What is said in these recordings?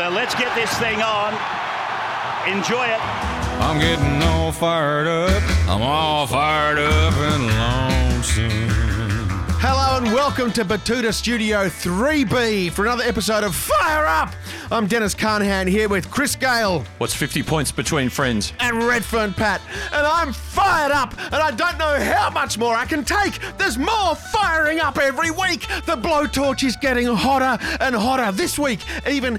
So let's get this thing on. Enjoy it. I'm getting all fired up. I'm all fired up and lonesome. Hello and welcome to Batuta Studio 3B for another episode of Fire Up. I'm Dennis Carnahan here with Chris Gale What's 50 points between friends? and Redfern Pat, and I'm fired up, and I don't know how much more I can take. There's more firing up every week. The blowtorch is getting hotter and hotter. This week, even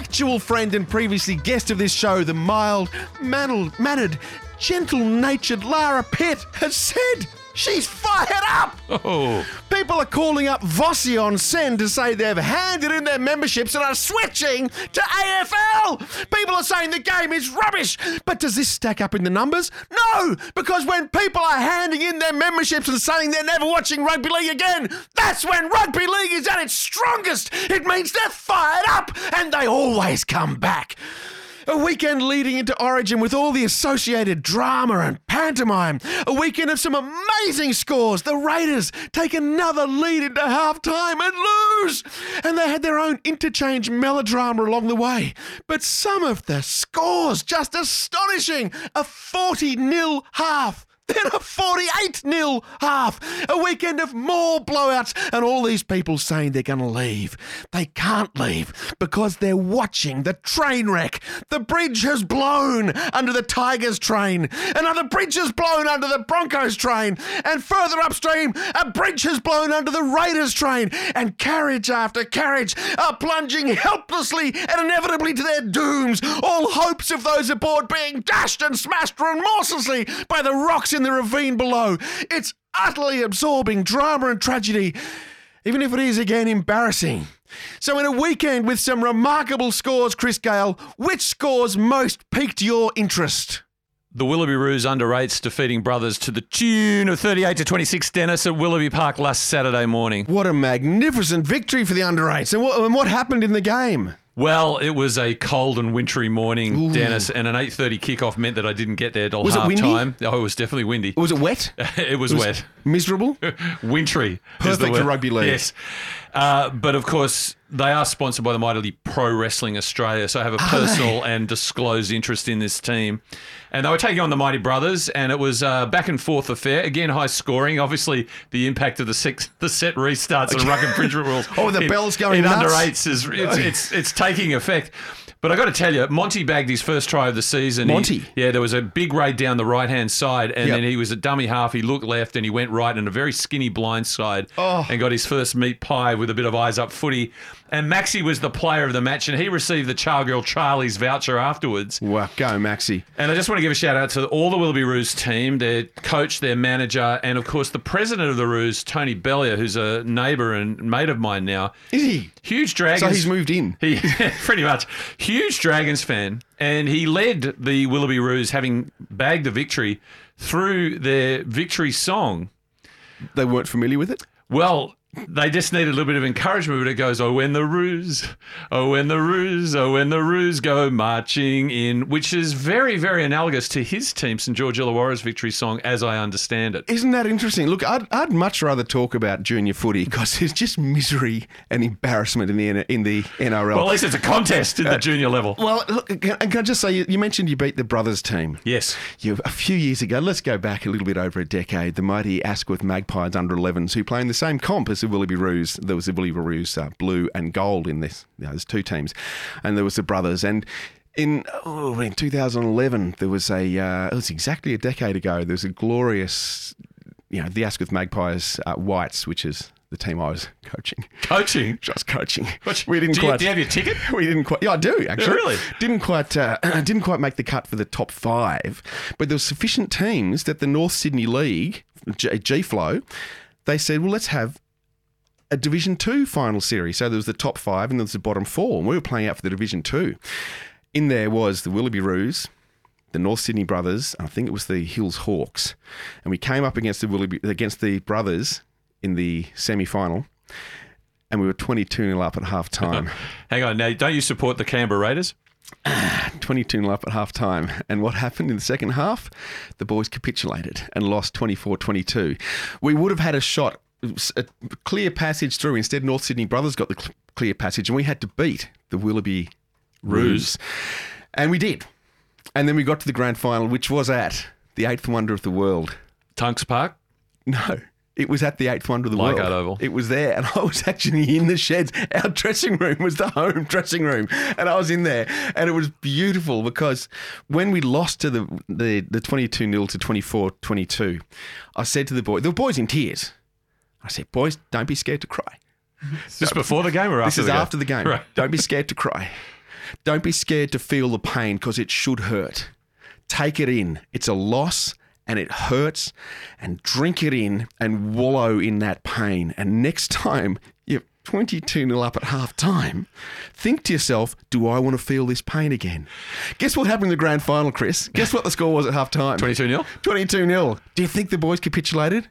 actual friend and previously guest of this show, the mild, mannered, mannered gentle-natured Lara Pitt, has said she's fired up. Oh, People are calling up Vossi on Send to say they've handed in their memberships and are switching to AFL. People are saying the game is rubbish. But does this stack up in the numbers? No, because when people are handing in their memberships and saying they're never watching rugby league again, that's when rugby league is at its strongest. It means they're fired up and they always come back. A weekend leading into Origin with all the associated drama and pantomime. A weekend of some amazing scores. The Raiders take another lead into halftime and lose. And they had their own interchange melodrama along the way. But some of the scores just astonishing. A 40 nil half. Then a 48 0 half. A weekend of more blowouts, and all these people saying they're going to leave. They can't leave because they're watching the train wreck. The bridge has blown under the Tigers train. Another bridge has blown under the Broncos train. And further upstream, a bridge has blown under the Raiders train. And carriage after carriage are plunging helplessly and inevitably to their dooms. All hopes of those aboard being dashed and smashed remorselessly by the rocks in the ravine below. It's utterly absorbing drama and tragedy, even if it is again embarrassing. So, in a weekend with some remarkable scores, Chris Gale, which scores most piqued your interest? the Willoughby Roos under eights defeating brothers to the tune of 38 to 26 Dennis at Willoughby Park last Saturday morning. What a magnificent victory for the under eights. And what, and what happened in the game? Well, it was a cold and wintry morning, Dennis, and an 8:30 kickoff meant that I didn't get there till Was it half time. Oh, it was definitely windy. Was it wet? it was, wet. Miserable? wintry. Perfect for rugby league. Yes. Uh, but of course, they are sponsored by the Mighty Pro Wrestling Australia, so I have a oh, personal and disclosed interest in this team. And they were taking on the Mighty Brothers, and it was a back and forth affair. Again, high scoring. Obviously, the impact of the six, the set restarts and ruck infringement rules. Oh, the in- bell's going in under nuts. eights is it's, it's it's taking effect. But I got to tell you, Monty bagged his first try of the season. He- Monty? yeah, there was a big raid down the right hand side, and Yep. then he was a dummy half. He looked left and he went right in a very skinny blind side Oh. and got his first meat pie with a bit of eyes up footy. And Maxi was the player of the match, and he received the Charcoal Charlie's voucher afterwards. Wow, go, Maxi. And I just want to give a shout out to all the Willoughby Roos team, their coach, their manager, and of course the president of the Roos, Tony Bellier, who's a neighbour and mate of mine now. Is he? Huge Dragons. So he's moved in. He pretty much huge Dragons fan, and he led the Willoughby Roos, having bagged the victory through their victory song. They weren't familiar with it? Well, they just need a little bit of encouragement, but it goes, "Oh, when the Roos, oh, when the Roos, oh, when the Roos go marching in," which is very, very analogous to his team, St George Illawarra's victory song, as I understand it. Isn't that interesting? Look, I'd, I'd much rather talk about junior footy because it's just misery and embarrassment in the in the NRL. Well, at least it's a contest in the uh, junior level. Well, look, can, can I just say, you, you mentioned you beat the brothers team. Yes. You, a few years ago, let's go back a little bit over a decade, the mighty Asquith Magpies under 11s who play in the same comp as the Willoughby Roos. There was the Willoughby Roos uh, blue and gold in this. You know, there's two teams. And there was the brothers. And in, oh, in 2011, there was a, uh, it was exactly a decade ago, there was a glorious, you know, the Asquith Magpies uh, Whites, which is the team I was coaching. Coaching. Just coaching. What- We didn't do you- quite. do you have your ticket? We didn't quite. Yeah, I do actually. really? Didn't quite. Uh, didn't quite make the cut for the top five, but there were sufficient teams that the North Sydney League, G, G Flow, they said, well, let's have a Division Two final series. So there was the top five and there was the bottom four, and we were playing out for the Division Two. In there was the Willoughby Roos, the North Sydney Brothers, and I think it was the Hills Hawks, and we came up against the Willoughby against the Brothers in the semi final. And we were 22 0 up at half time. Hang on. Now, don't you support the Canberra Raiders? 22 0 up at half time. And what happened in the second half? The boys capitulated and lost 24 22. We would have had a shot, a clear passage through. Instead, North Sydney Brothers got the cl- clear passage, and we had to beat the Willoughby Roos. And we did. And then we got to the grand final, which was at the eighth wonder of the world. Tunks Park. No, it was at the eighth wonder of the Leichhardt world. Oval. It was there, and I was actually in the sheds. Our dressing room was the home dressing room, and I was in there, and it was beautiful because when we lost to the the, the twenty two 0 to 24-22, I said to the boys, the boys in tears. I said, "Boys, don't be scared to cry." This is before the game or This after is the game? after the game. Right. Don't be scared to cry. Don't be scared to feel the pain because it should hurt. Take it in. It's a loss and it hurts, and drink it in and wallow in that pain. And next time you're 22 0 up at half time, think to yourself, do I want to feel this pain again? Guess what happened in the grand final, Chris? Guess what the score was at half time? 22 0? 22 0. Do you think the boys capitulated?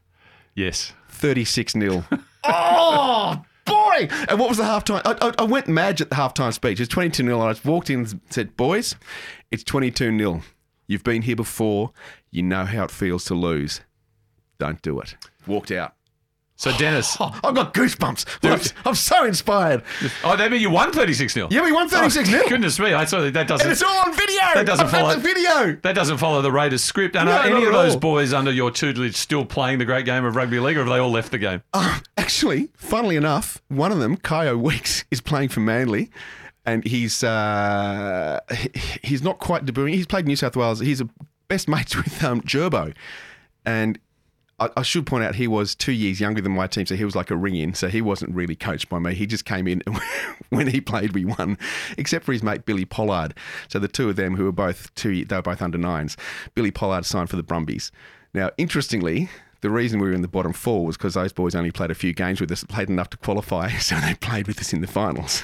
Yes. 36 0. oh, boy. And what was the halftime? I, I, I went mad at the halftime speech. It's 22 0. I just walked in and said, Boys, it's 22 0. You've been here before. You know how it feels to lose. Don't do it. Walked out. So, Dennis. Oh, I've got goosebumps. I'm, I'm so inspired. Oh, that mean you won 36 0? Yeah, we won 36 0. Goodness me. I saw that. That doesn't. it's all on video. That doesn't I've follow- the video. That doesn't follow the Raiders script. And No, are any of those all. boys under your tutelage still playing the great game of rugby league, or have they all left the game? Um, actually, funnily enough, one of them, Kaeo Weekes, is playing for Manly. And he's uh, he's not quite debuting. He's played New South Wales. He's a best mates with um, Gerbo, and I, should point out he was two years younger than my team, so he was like a ring in. So he wasn't really coached by me. He just came in when he played, we won, except for his mate Billy Pollard. So the two of them, who were both two, they were both under nines. Billy Pollard signed for the Brumbies. Now, interestingly. The reason we were in the bottom four was because those boys only played a few games with us, played enough to qualify, so they played with us in the finals.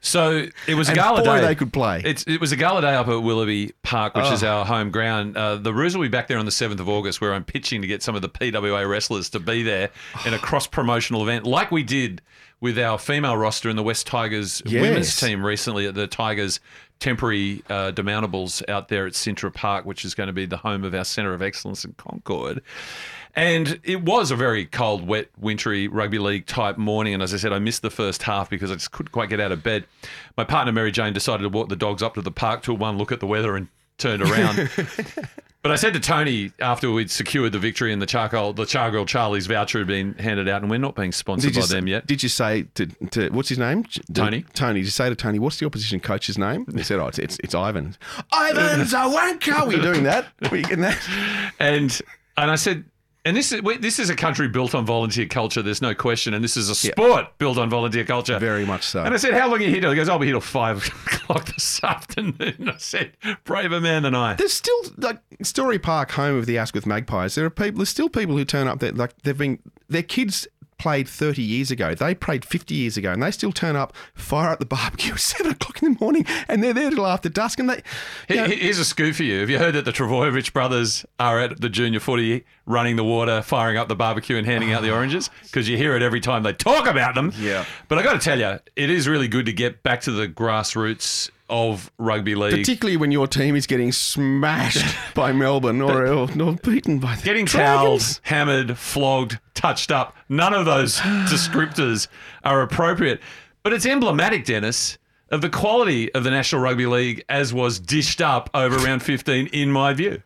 So it was a And gala boy, day. they could play. It's, it was a gala day up at Willoughby Park, which is Oh. our home ground. Uh, the Roos will be back there on the 7th of August, where I'm pitching to get some of the PWA wrestlers to be there in a cross promotional event, like we did with our female roster in the West Tigers Yes. women's team recently at the Tigers temporary uh, demountables out there at Cintra Park, which is going to be the home of our Centre of Excellence in Concord. And it was a very cold, wet, wintry rugby league type morning. And as I said, I missed the first half because I just couldn't quite get out of bed. My partner, Mary Jane, decided to walk the dogs up to the park, took one look at the weather, and turned around. but I said to Tony after we'd secured the victory and the charcoal, the charcoal Charlie's voucher had been handed out, and we're not being sponsored by them yet. Did you say to, to what's his name? Tony. Tony. Did you say to Tony, what's the opposition coach's name? He said, oh, it's it's, it's Ivan. Ivan's a wanker. Were you doing that? Were you getting that? and and I said, and this is this is a country built on volunteer culture. There's no question, and this is a sport built on volunteer culture. Very much so. And I said, "How long are you here till?" He goes, "I'll be here till five o'clock this afternoon." I said, "Braver man than I." There's still like Storey Park, home of the Asquith Magpies. There are people. There's still people who turn up that like they've been their kids played 30 years ago. They played 50 years ago, and they still turn up, fire up the barbecue at seven o'clock in the morning, and they're there till after dusk. And they, you know, Here's a scoop for you. Have you heard that the Trbojevic brothers are at the junior footy running the water, firing up the barbecue, and handing out the oranges? Because you hear it every time they talk about them. Yeah. But I got to tell you, it is really good to get back to the grassroots of rugby league. particularly when your team is getting smashed by Melbourne or, or, or beaten by the Getting Dragons. towelled, hammered, flogged, touched up. None of those descriptors are appropriate. But it's emblematic, Dennis, of the quality of the National Rugby League as was dished up over round 15, in my view.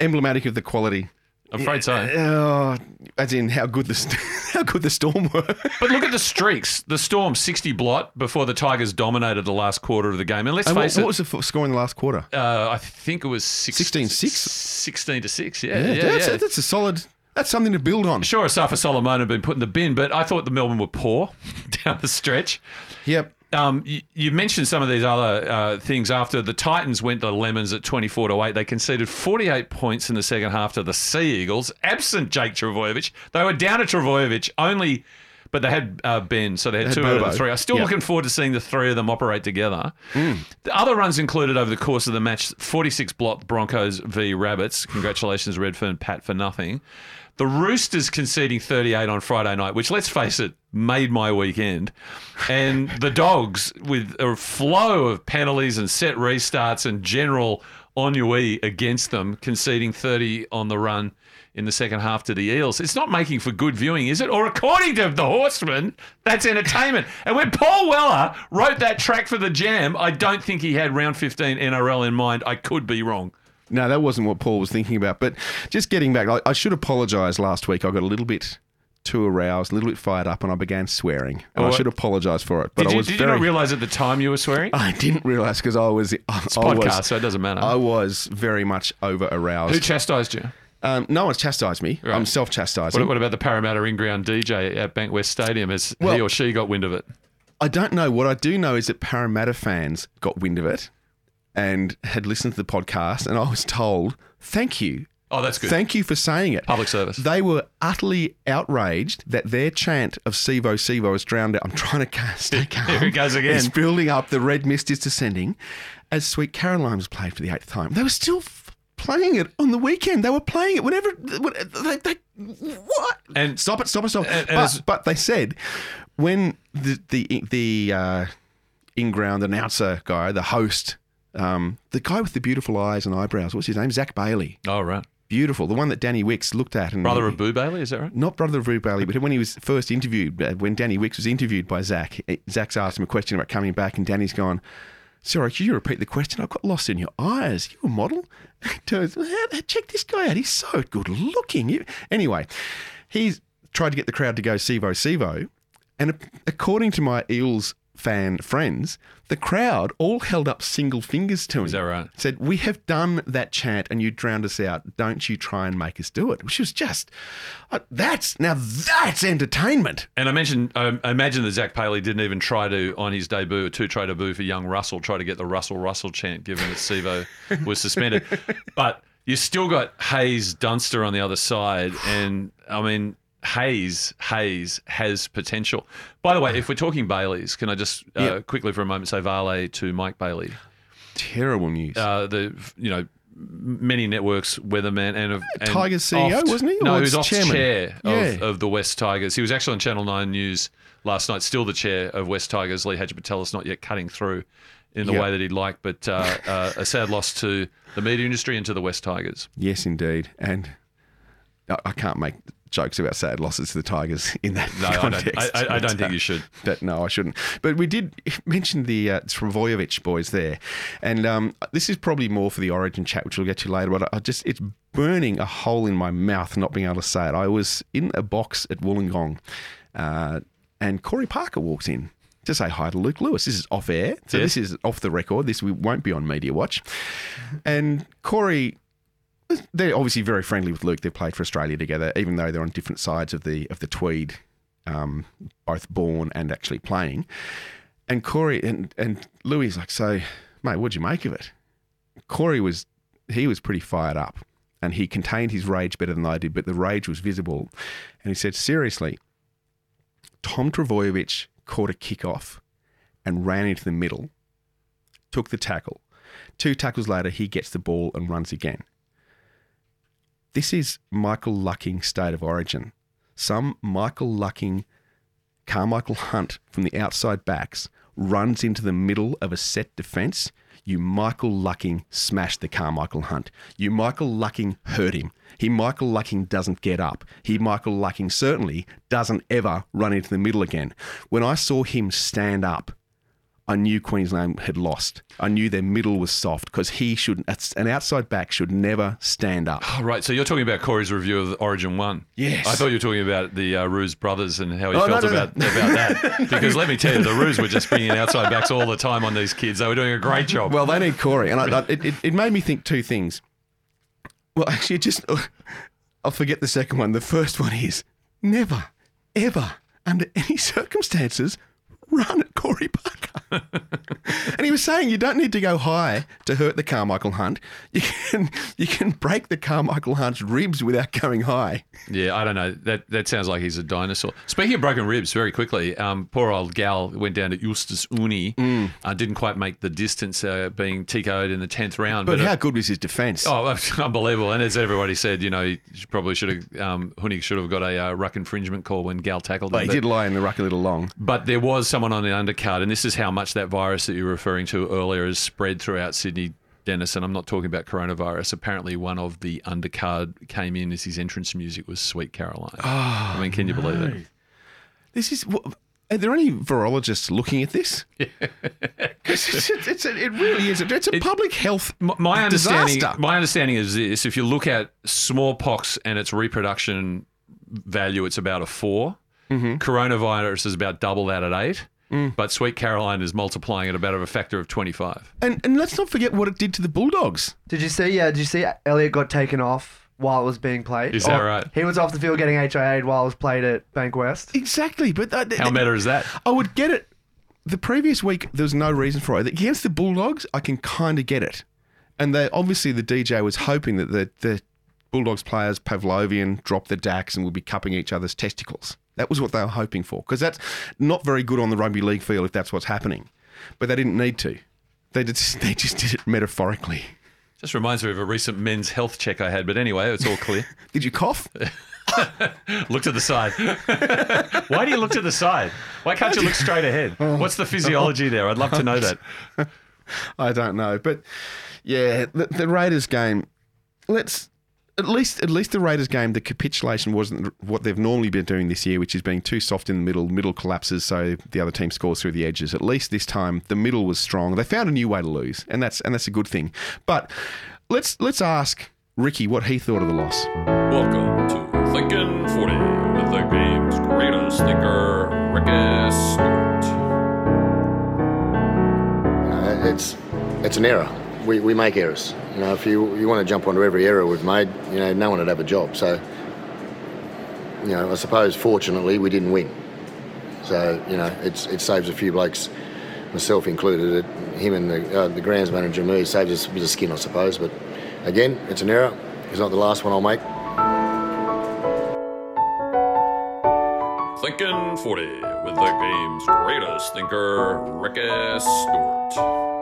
emblematic of the quality. I'm afraid so. Oh, as in how good the st- how good the Storm were. But look at the streaks. The Storm 60 blot before the Tigers dominated the last quarter of the game. And let's And what, face what it, was the f- score in the last quarter? uh, I think it was six, 16-6? 16 to 6. Yeah, yeah, yeah. that's, that's a solid. That's something to build on. Sure, Safa Solomon had been put in the bin, but I thought the Melbourne were poor down the stretch. Yep. Um, you, you mentioned some of these other uh, things after the Titans went to Lemons at 24 to 8. They conceded 48 points in the second half to the Sea Eagles, absent Jake Trbojevic. They were down to Trbojevic only, but they had uh, Ben, so they had had two out of the three. I'm still Yeah. looking forward to seeing the three of them operate together. Mm. The other runs included over the course of the match 46 block Broncos v Rabbits. Congratulations, Redfern Pat, for nothing. The Roosters conceding 38 on Friday night, which, let's face it, made my weekend. And the Dogs, with a flow of penalties and set restarts and general ennui against them, conceding 30 on the run in the second half to the Eels. It's not making for good viewing, is it? Or according to the Horseman, that's entertainment. and when Paul Weller wrote that track for the Jam, I don't think he had round 15 NRL in mind. I could be wrong. No, that wasn't what Paul was thinking about. But just getting back, I, I should apologise last week. I got a little bit too aroused, a little bit fired up, and I began swearing. And I should apologise for it. But Did I you, was did you very. not realise at the time you were swearing? I didn't realise because I was. I, It's a I podcast, was, so it doesn't matter. I was very much over aroused. Who chastised you? um, no one's chastised me. Right. I'm self chastising. What, what about the Parramatta in-ground DJ at Bankwest Stadium? Has he or she got wind of it? I don't know. What I do know is that Parramatta fans got wind of it and had listened to the podcast, and I was told, "Thank you, Oh, that's good. thank you for saying it." Public service. They were utterly outraged that their chant of "Sevo, Sevo" is drowned out. I'm trying to stay calm. Here it goes again. It's building up. The red mist is descending. As "Sweet Caroline" was played for the eighth time, they were still playing it on the weekend. They were playing it whenever. when- They, they, what? And- stop it! Stop it! Stop it! but, as- but they said when the the the uh, in-ground announcer guy, the host, um, the guy with the beautiful eyes and eyebrows, what's his name? Zach Bailey. Oh, right. Beautiful, the one that Danny Wicks looked at and Brother of Boo Bailey, is that right? not brother of Boo Bailey, but when he was first interviewed, uh, when Danny Wicks was interviewed by Zach, Zach's asked him a question about coming back, and Danny's gone, Sorry, could you repeat the question? I got lost in your eyes. You a model? Turns, check this guy out. He's so good looking. Anyway, he's tried to get the crowd to go Sevo Sevo, and according to my Eels fan friends, the crowd all held up single fingers to him. Is that right? Said, We have done that chant and you drowned us out. Don't you try and make us do it. Which was just, uh, that's, now that's entertainment. And I mentioned, I imagine that Zach Paley didn't even try to, on his debut, a two try debut for young Russell, try to get the Russell Russell chant given that Sevo was suspended. But you still got Haze Dunster on the other side. And I mean, Haze, Haze has potential. By the way, if we're talking Baileys, can I just uh, Yeah. quickly for a moment say Vale to Mike Bailey? Terrible news. uh, the you know many networks weatherman and of and Tigers CEO, oft- wasn't he? No, he was off chair of, Yeah. of the West Tigers. He was actually on Channel Nine News last night. Still the chair of West Tigers. Lee Hagipantelis not yet cutting through in the Yeah. way that he'd like, but uh, uh, a sad loss to the media industry and to the West Tigers. yes, indeed. And I, I can't make jokes about sad losses to the Tigers in that No, I don't, context. I, I, don't But, think uh, you should. But no, I shouldn't. But we did mention the uh, Trbojevic boys there, and um, this is probably more for the Origin chat, which we'll get to later. But I just it's burning a hole in my mouth not being able to say it. I was in a box at Wollongong, uh, and Corey Parker walks in. To say hi to Luke Lewis. This is off air, so Yes. this is off the record. This we won't be on Media Watch. And Corey they're obviously very friendly with Luke. They've played for Australia together, even though they're on different sides of the of the Tweed, um, both born and actually playing. And Corey and and Louis like, so, mate, what'd you make of it? Corey was he was pretty fired up, and he contained his rage better than I did, but the rage was visible. And he said, seriously, Tom Trbojevic caught a kickoff and ran into the middle, took the tackle. Two tackles later, he gets the ball and runs again. This is Michael Lucking state of origin. Some Michael Lucking, Carmichael Hunt from the outside backs runs into the middle of a set defence. You Michael Lucking smashed the Carmichael Hunt. You Michael Lucking hurt him. He Michael Lucking doesn't get up. He Michael Lucking certainly doesn't ever run into the middle again. When I saw him stand up, I knew Queensland had lost. I knew their middle was soft because he should, an outside back should never stand up. Oh, right, so you're talking about Corey's review of Origin One. Yes. I thought you were talking about the uh, Roos brothers and how he Oh, felt no, no. about about that. Because let me tell you, the Roos were just bringing outside backs all the time on these kids. They were doing a great job. Well, they need Corey, and I, I, it, it, it made me think two things. Well, actually, just I'll forget the second one. The first one is never, ever, under any circumstances, run at Corey Parker. And he was saying you don't need to go high to hurt the Carmichael Hunt. You can you can break the Carmichael Hunt's ribs without going high. Yeah, I don't know. That that sounds like he's a dinosaur. Speaking of broken ribs, very quickly, um, poor old Gal went down to Justis Huni. Mm. Uh, didn't quite make the distance, uh, being TKO'd in the tenth round. But uh, how good was his defence? Oh, unbelievable! And as everybody said, you know, he probably should have. Um, Huni should have got a uh, ruck infringement call when Gal tackled him. But he But- did lie in the ruck a little long. But there was someone on the undercard, and this is how much that virus that you were referring to earlier has spread throughout Sydney Dennis, and I'm not talking about coronavirus. Apparently, one of the undercard came in as his entrance music was "Sweet Caroline." Ah, I mean, can you believe it? This is. Are there any virologists looking at this? 'Cause it's, it's, it's it really is. It's a public health My understanding, disaster. my understanding is this: if you look at smallpox and its reproduction value, it's about a 4 Mm-hmm. Coronavirus is about double that at eight. Mm. But Sweet Caroline is multiplying at about a factor of 25. and and let's not forget what it did to the Bulldogs. Did you see? Yeah, did you see? Elliot got taken off while it was being played. Is that Or right? He was off the field getting HIA'd while it was played at Bank West. Exactly, but uh, How meta is that? I would get it. The previous week, there was no reason for it. Against the Bulldogs, I can kind of get it. And they obviously the DJ was hoping that the, the Bulldogs players, Pavlovian, drop the dacks and would be cupping each other's testicles. That was what they were hoping for. Because that's not very good on the rugby league field if that's what's happening. But they didn't need to. They just, they just did it metaphorically. Just reminds me of a recent men's health check I had. But anyway, it's all clear. Did you cough? look to the side. Why do you look to the side? Why can't you look straight ahead? What's the physiology there? I'd love to know that. I don't know, but yeah, the, the Raiders game. Let's at least at least the Raiders game. The capitulation wasn't what they've normally been doing this year, which is being too soft in the middle. Middle collapses, so the other team scores through the edges. At least this time, the middle was strong. They found a new way to lose, and that's and that's a good thing. But let's let's ask Ricky what he thought of the loss. Welcome to Thinking 40 with the game's greatest thinker, Ricky Stuart. Uh, it's it's an error. We, we make errors. You know, if you you want to jump onto every error we've made, you know, no one would have a job. So, you know, I suppose fortunately we didn't win. So you know, it's it saves a few blokes, myself included. It, him and the uh, the grounds manager me saves us a bit of skin, I suppose. But again, it's an error. It's not the last one I'll make. Thinking 40 with the game's greatest thinker, Ricky Stuart.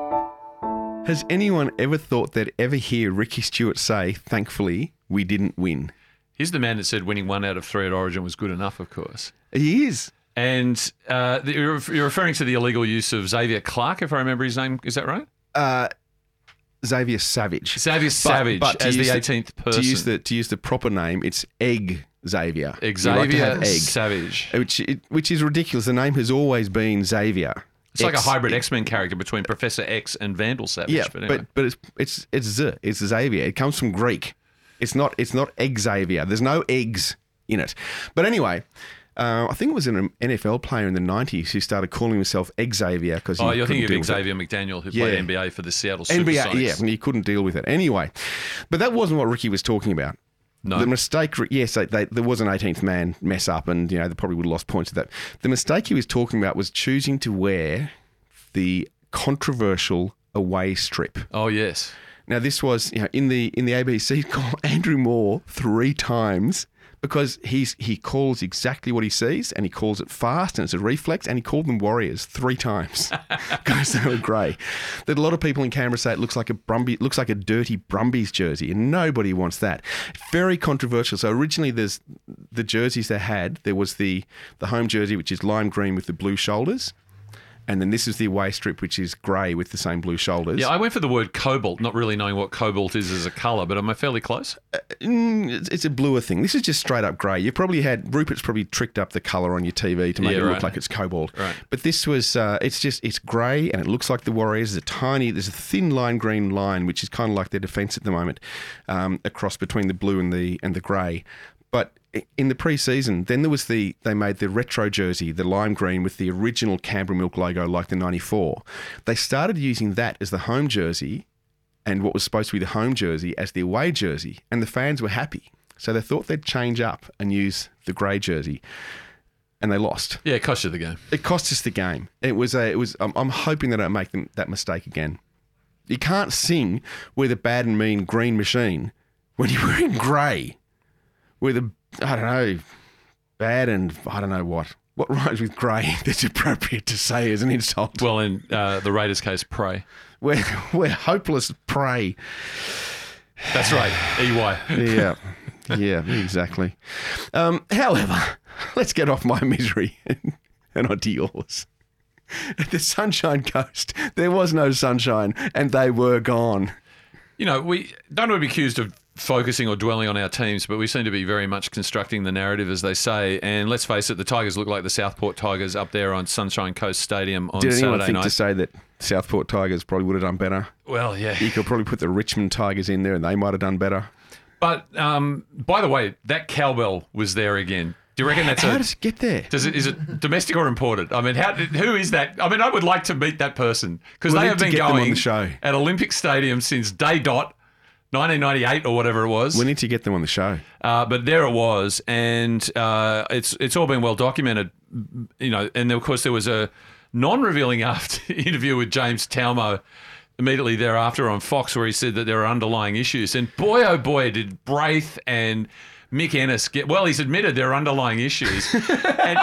Has anyone ever thought they'd ever hear Ricky Stuart say, "Thankfully, we didn't win"? He's the man that said winning one out of three at Origin was good enough, of course. He is. And uh, you're referring to the illegal use of Xavier Clark, if I remember his name. Is that right? Uh, Xavier Savage. Xavier Savage But as the 18th person. To use the to use the proper name, it's Egg Xavier. We like Xavier Egg, Savage. which which is ridiculous. The name has always been Xavier. It's like a hybrid X Men character between Professor X and Vandal Savage. Yeah, but, but anyway. but it's it's it's Z. It's Xavier. It comes from Greek. It's not it's not Xavier. There's no eggs in it. But anyway. Uh, I think it was an NFL player in the 90s who started calling himself Xavier because oh, you're thinking of Xavier McDaniel, who Yeah. played NBA for the Seattle NBA, Supersonics. yeah, and he couldn't deal with it. Anyway, but that wasn't what Ricky was talking about. No. The mistake, yes, they, they, there was an 18th man mess up, and you know they probably would have lost points at that. The mistake he was talking about was choosing to wear the controversial away strip. Oh, yes. Now this was you know, in the in the ABC call Andrew Moore three times because he's he calls exactly what he sees and he calls it fast and it's a reflex and he called them warriors three times because they were grey. That a lot of people in Canberra say it looks like a Brumby looks like a dirty Brumbies jersey and nobody wants that. Very controversial. So originally there's the jerseys they had there was the the home jersey which is lime green with the blue shoulders. And then this is the away strip, which is grey with the same blue shoulders. Yeah, I went for the word cobalt, not really knowing what cobalt is as a colour, but am I fairly close? Mm, it's, a bluer thing. This is just straight up grey. You probably had Rupert's probably tricked up the colour on your TV to make Yeah, it look like it's cobalt. Right. But this was uh, it's just it's grey and it looks like the Warriors. There's a tiny there's a thin line green line which is kind of like their defence at the moment, um, across between the blue and the and the grey. But in the pre-season, then there was the they made the retro jersey, the lime green with the original Canberra Milk logo, like the '94. They started using that as the home jersey, and what was supposed to be the home jersey as the away jersey, and the fans were happy. So they thought they'd change up and use the grey jersey, and they lost. Yeah, it cost you the game. It cost us the game. It was a, it was. I'm, I'm hoping they don't make them, that mistake again. You can't sing "We're the bad and mean green machine" when you're wearing grey. We're the I don't know, bad and I don't know what. What rhymes with grey that's appropriate to say as an insult? Well, in uh, the Raiders' case, prey. We're we're hopeless prey. That's right, EY. yeah, yeah, exactly. Um, however, let's get off my misery and onto yours. At the Sunshine Coast, there was no sunshine, and they were gone. you know, we don't want to be accused of focusing or dwelling on our teams, but we seem to be very much constructing the narrative, as they say. And let's face it, the Tigers look like the Southport Tigers up there on Sunshine Coast Stadium on Did anyone Saturday think night. to say that Southport Tigers probably would have done better? well, yeah. You could probably put the Richmond Tigers in there and they might have done better. But um, by the way, that cowbell was there again. Do you reckon that's How a? does it get there? Does it is it domestic or imported? I mean, how who is that? I mean, I would like to meet that person because they have been get them on going the show. at Olympic Stadium since day dot, 1998 or whatever it was. We need to get them on the show. Uh, but there it was, and uh, it's it's all been well documented, you know. And of course, there was a non-revealing after interview with James Tamou immediately thereafter on Fox, where he said that there are underlying issues. And boy, oh boy, did Braith and Mick Ennis get well. He's admitted there are underlying issues, and,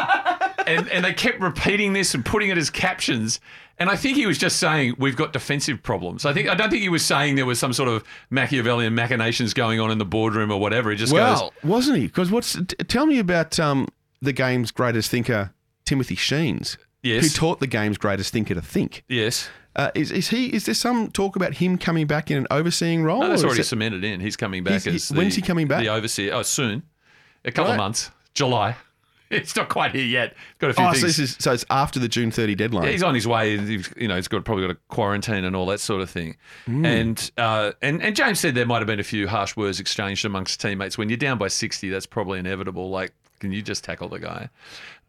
and and they kept repeating this and putting it as captions. And I think he was just saying we've got defensive problems. I think I don't think he was saying there was some sort of Machiavellian machinations going on in the boardroom or whatever. He just goes, Well, wasn't he? Because what's t- tell me about um, the game's greatest thinker, Timothy Sheens, Yes. who taught the game's greatest thinker to think. Yes. Uh, is, is he? Is there some talk about him coming back in an overseeing role? No, that's already it- cemented in. He's coming back He's- he- as the, when's he coming back? The overseer. Oh, soon. A couple of months. July. It's not quite here yet. Got a few oh, so, this is, so it's after the June 30 deadline. Yeah, he's on his way. He's, you know, he's got probably got a quarantine and all that sort of thing. Hmm. And uh, and and James said there might have been a few harsh words exchanged amongst teammates. When you're down by sixty, that's probably inevitable. Like, can you just tackle the guy?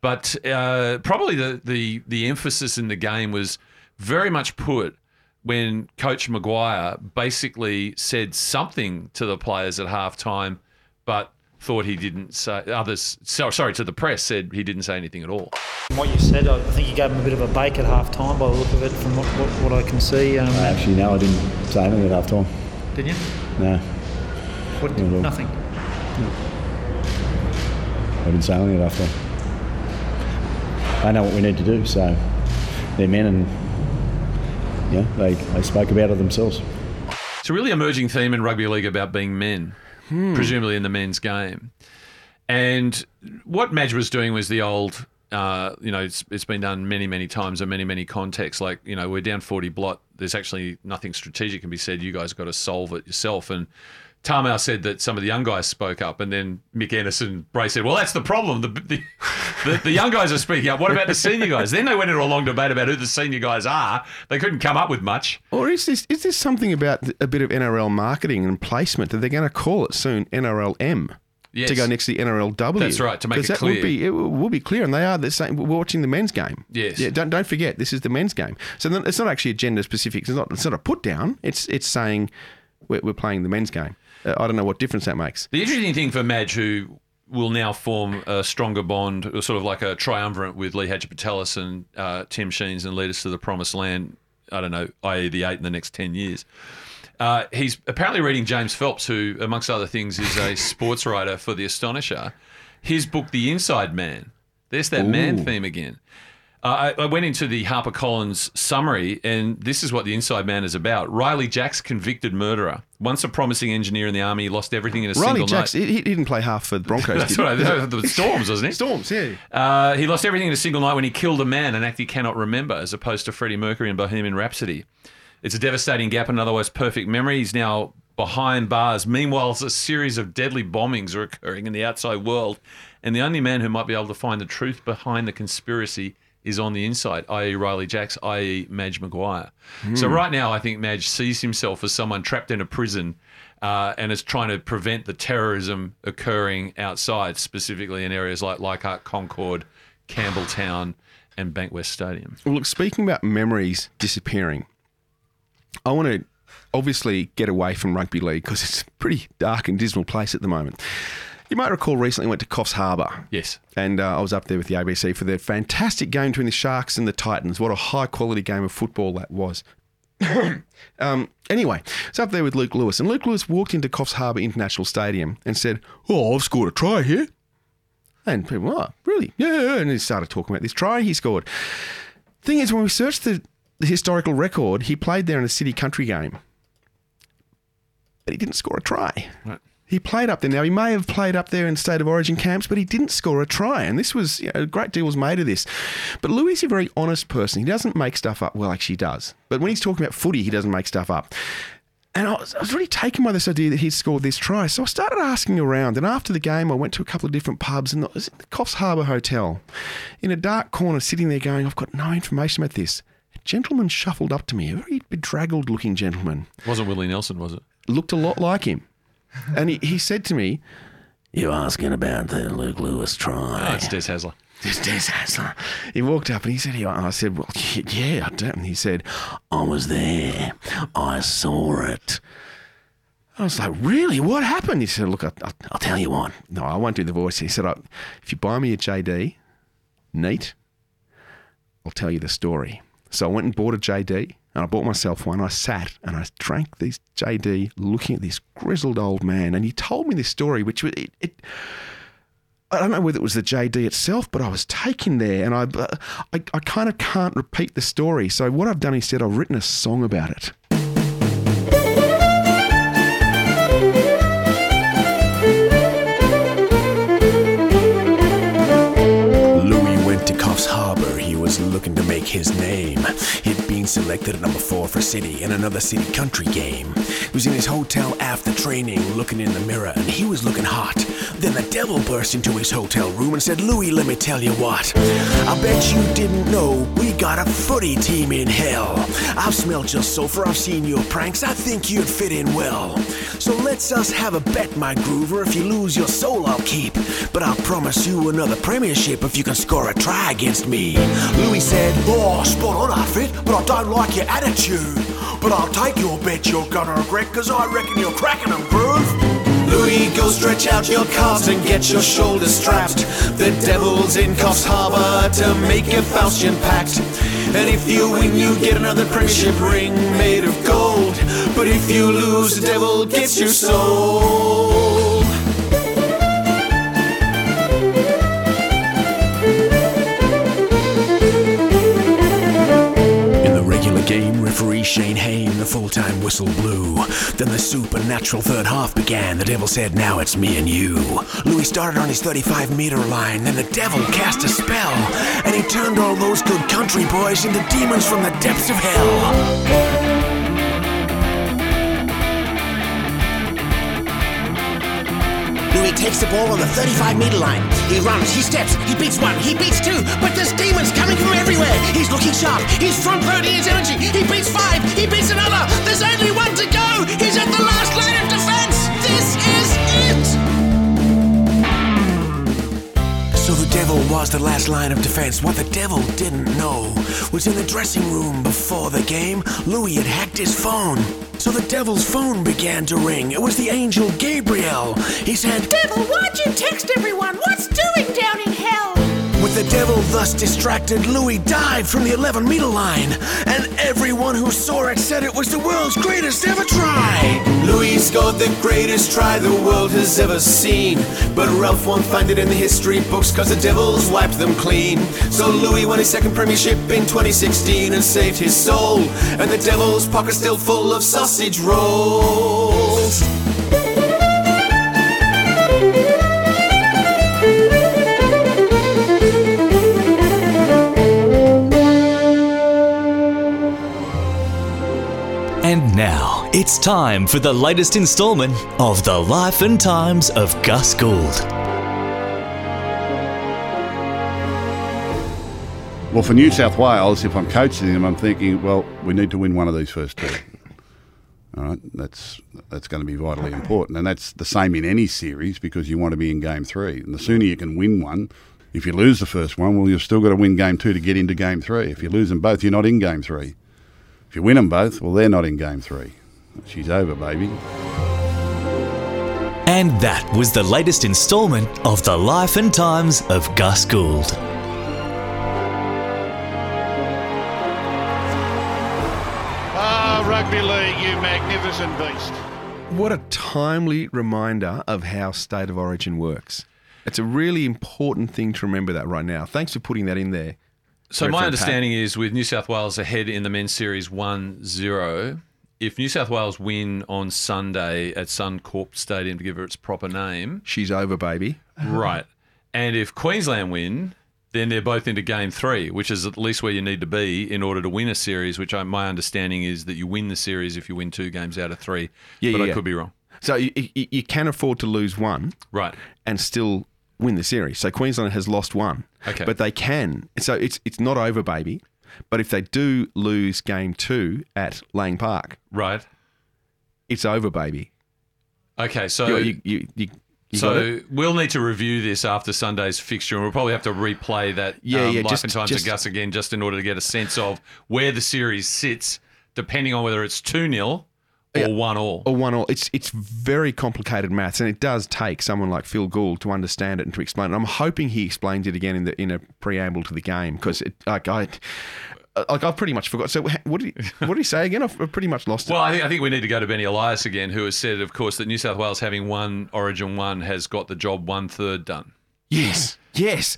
But uh, probably the, the the emphasis in the game was very much put when Coach Maguire basically said something to the players at halftime, but thought he didn't say. Others, so, sorry, to the press said he didn't say anything at all. From what you said, I think you gave him a bit of a bake at half time by the look of it, from what, what, what I can see. Um, Actually, no, I didn't say anything at half time. didn't you? No, What. Nothing. I didn't say anything at half time. They know what we need to do, so they're men and yeah, they, they spoke about it themselves. It's a really emerging theme in rugby league about being men, Hmm. presumably in the men's game. And what Madge was doing was the old, uh, you know, it's, it's been done many, many times in many, many contexts. Like, you know, we're down 40 blot. There's actually nothing strategic can be said. You guys got to solve it yourself. And Tamou said that some of the young guys spoke up, and then Mick Anderson and Bray said, "Well, that's the problem. The, the, the, the young guys are speaking up. What about the senior guys?" Then they went into a long debate about who the senior guys are. They couldn't come up with much. Or is this is this something about a bit of NRL marketing and placement that they're going to call it soon NRLM Yes. to go next to the NRLW? That's right, to make it that clear. Would be, it will be clear, and they are the same. We're watching the men's game. Yes. Yeah. Don't don't forget this is the men's game. So it's not actually a gender specific. It's not. It's not a put down. It's it's saying we're, we're playing the men's game. Uh, I don't know what difference that makes. The interesting thing for Madge, who will now form a stronger bond, sort of like a triumvirate with Lee Hagipantelis and uh, Tim Sheens and lead us to the promised land, I don't know, i.e. the eight in the next 10 years. Uh, he's apparently reading James Phelps, who, amongst other things, is a sports writer for The Astonisher. His book, The Inside Man. There's that man theme again. Uh, I, I went into the HarperCollins summary, and this is what the Inside Man is about. Riley Jacks, convicted murderer. Once a promising engineer in the army, he lost everything in a Riley single Jacks, night. he, he didn't play half for the Broncos. That's right. The Storms, wasn't he? Storms, yeah. Uh, he lost everything in a single night when he killed a man, an act he cannot remember, as opposed to Freddie Mercury in Bohemian Rhapsody. It's a devastating gap in an otherwise perfect memory. He's now behind bars. Meanwhile, a series of deadly bombings are occurring in the outside world, and the only man who might be able to find the truth behind the conspiracy is on the inside, i.e., Riley Jacks, i.e., Madge Maguire. So right now, I think Madge sees himself as someone trapped in a prison. Uh, and is trying to prevent the terrorism occurring outside, specifically in areas like Leichhardt, Concord, Campbelltown, and Bankwest Stadium. Well, look, speaking about memories disappearing, I want to obviously get away from rugby league because it's a pretty dark and dismal place at the moment. You might recall recently went to Coffs Harbour. Yes. And uh, I was up there with the ABC for their fantastic game between the Sharks and the Titans. What a high quality game of football that was. um, anyway, it's up there with Luke Lewis. And Luke Lewis walked into Coffs Harbour International Stadium and said, Oh, I've scored a try here. And people, oh, really? Yeah. And he started talking about this try he scored. Thing is, when we searched the, the historical record, he played there in a city country game. But he didn't score a try. Right. He played up there. Now, he may have played up there in state of origin camps, but he didn't score a try. And this was, you know, a great deal was made of this. But Louis is a very honest person. He doesn't make stuff up. Well, actually, he does. But when he's talking about footy, he doesn't make stuff up. And I was, I was really taken by this idea that he'd scored this try. So I started asking around. And after the game, I went to a couple of different pubs and it was in the Coffs Harbour Hotel. In a dark corner, sitting there going, I've got no information about this. A gentleman shuffled up to me, a very bedraggled looking gentleman. Wasn't Willie Nelson, was it? Looked a lot like him. And he, he said to me, You asking about the Luke Lewis try? Oh, it's Des Hasler. It's Des Hasler. He walked up and he said, I said, well, yeah, I don't. And he said, I was there. I saw it. I was like, really? What happened? He said, look, I, I, I'll tell you what. No, I won't do the voice. He said, I, if you buy me a JD, neat, I'll tell you the story. So I went and bought a JD and I bought myself one. I sat and I drank this JD looking at this grizzled old man. And he told me this story, which was- it, it I don't know whether it was the JD itself, but I was taken there, and I, I, I kind of can't repeat the story. So what I've done instead, I've written a song about it. Louis went to Coffs Harbour. He was looking to his name. He'd been selected at number four for City in another City Country game. He was in his hotel after training, looking in the mirror, and he was looking hot. Then the devil burst into his hotel room and said, Louis, let me tell you what. I bet you didn't know we got a footy team in hell. I've smelled your sulfur, I've seen your pranks, I think you'd fit in well. So let's us have a bet, my groover. If you lose your soul, I'll keep. But I'll promise you another premiership if you can score a try against me. Louis said, Oh, spot on outfit, but I don't like your attitude. But I'll take your bet you're gonna regret, cause I reckon you're cracking them, groove. Louis, go stretch out your calves and get your shoulders strapped. The devil's in Coffs Harbour to make a Faustian pact. And if you win, you get another premiership ring made of gold. But if you lose, the devil gets your soul. Referee Shayne Hayne, the full time whistle blew. Then the supernatural third half began. The devil said, Now it's me and you. Louis started on his 35 meter line. Then the devil cast a spell. And he turned all those good country boys into demons from the depths of hell. Takes the ball on the 35 meter line. He runs, he steps, he beats one, he beats two, but there's demons coming from everywhere. He's looking sharp, he's front loading his energy. He beats five, he beats another. There's only one to go. He's at the last line of defense. Devil was the last line of defense. What the devil didn't know was in the dressing room before the game, Louis had hacked his phone. So the devil's phone began to ring. It was the angel Gabriel. He said, Devil, why'd you text everyone? What's doing down in the devil thus distracted, Louis dived from the 11 meter line. And everyone who saw it said it was the world's greatest ever try. Louis scored the greatest try the world has ever seen. But Ralph won't find it in the history books cause the devil's wiped them clean. So Louis won his second premiership in 2016 and saved his soul. And the devil's pocket's still full of sausage rolls. Now it's time for the latest instalment of The Life and Times of Gus Gould. Well, for New South Wales, if I'm coaching them, I'm thinking, well, we need to win one of these first two. All right, that's that's going to be vitally important, and that's the same in any series because you want to be in game three. And the sooner you can win one, if you lose the first one, well, you've still got to win game two to get into game three. If you lose them both, you're not in game three. If you win them both, well, they're not in game three. She's over, baby. And that was the latest instalment of The Life and Times of Gus Gould. Ah, rugby league, you magnificent beast. What a timely reminder of how State of Origin works. It's a really important thing to remember that right now. Thanks for putting that in there. So my understanding is with New South Wales ahead in the men's series 1-0, if New South Wales win on Sunday at Suncorp Stadium to give her its proper name, She's over, baby. right. And if Queensland win, then they're both into game three, which is at least where you need to be in order to win a series. Which I, my understanding is that you win the series if you win two games out of three. Yeah, but yeah, I yeah. could be wrong. So you, you, you can afford to lose one, Right. and still win the series. So Queensland has lost one, Okay. but they can. So it's it's not over, baby. But if they do lose game two at Lang Park, Right. it's over, baby. Okay. So you, you, you, so we'll need to review this after Sunday's fixture, and we'll probably have to replay that Yeah, um, yeah, Life just- and Times just- of Gus again, just in order to get a sense of where the series sits, depending on whether it's two 0 or one all. or one or it's it's very complicated maths, and it does take someone like Phil Gould to understand it and to explain it. I'm hoping he explains it again in the in a preamble to the game because like I. Like I've pretty much forgot. So what did he, what did he say again? I've I've pretty much lost it. Well, I think, I think we need to go to Benny Elias again, who has said, of course, that New South Wales having one Origin one has got the job one third done. Yes, yes,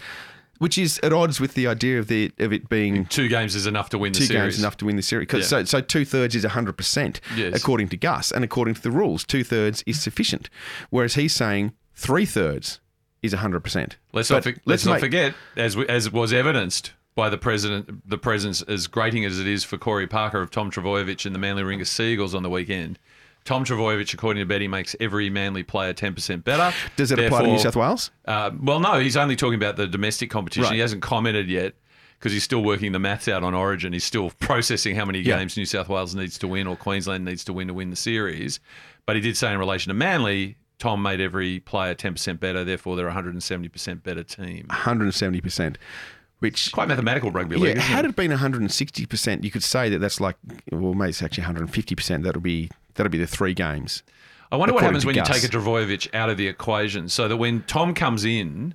which is at odds with the idea of the of it being Two games is enough to win the two series. games enough to win the series. 'Cause Yeah. So so two thirds is hundred percent Yes. according to Gus, and according to the rules, two thirds is sufficient. Whereas he's saying three thirds is hundred percent. Let's not, for, let's not forget, as we, as was evidenced by the president, the presence as grating as it is for Corey Parker of Tom Trbojevic and the Manly Ringer Seagulls on the weekend. Tom Trbojevic, according to Betty, makes every Manly player ten percent better. Does it apply to New South Wales? Uh, well, no, he's only talking about the domestic competition. Right. He hasn't commented yet because he's still working the maths out on Origin. He's still processing how many Yeah. games New South Wales needs to win or Queensland needs to win to win the series. But he did say in relation to Manly, Tom made every player 10% better, therefore they're a 170% better team. Hundred and seventy percent. Which Quite mathematical rugby yeah, league. isn't had it? it been 160 percent, you could say that that's like well, maybe it's actually 150 percent. That'll be that'll be the three games. I wonder what happens when Gus. you take a Trbojevic out of the equation so that when Tom comes in,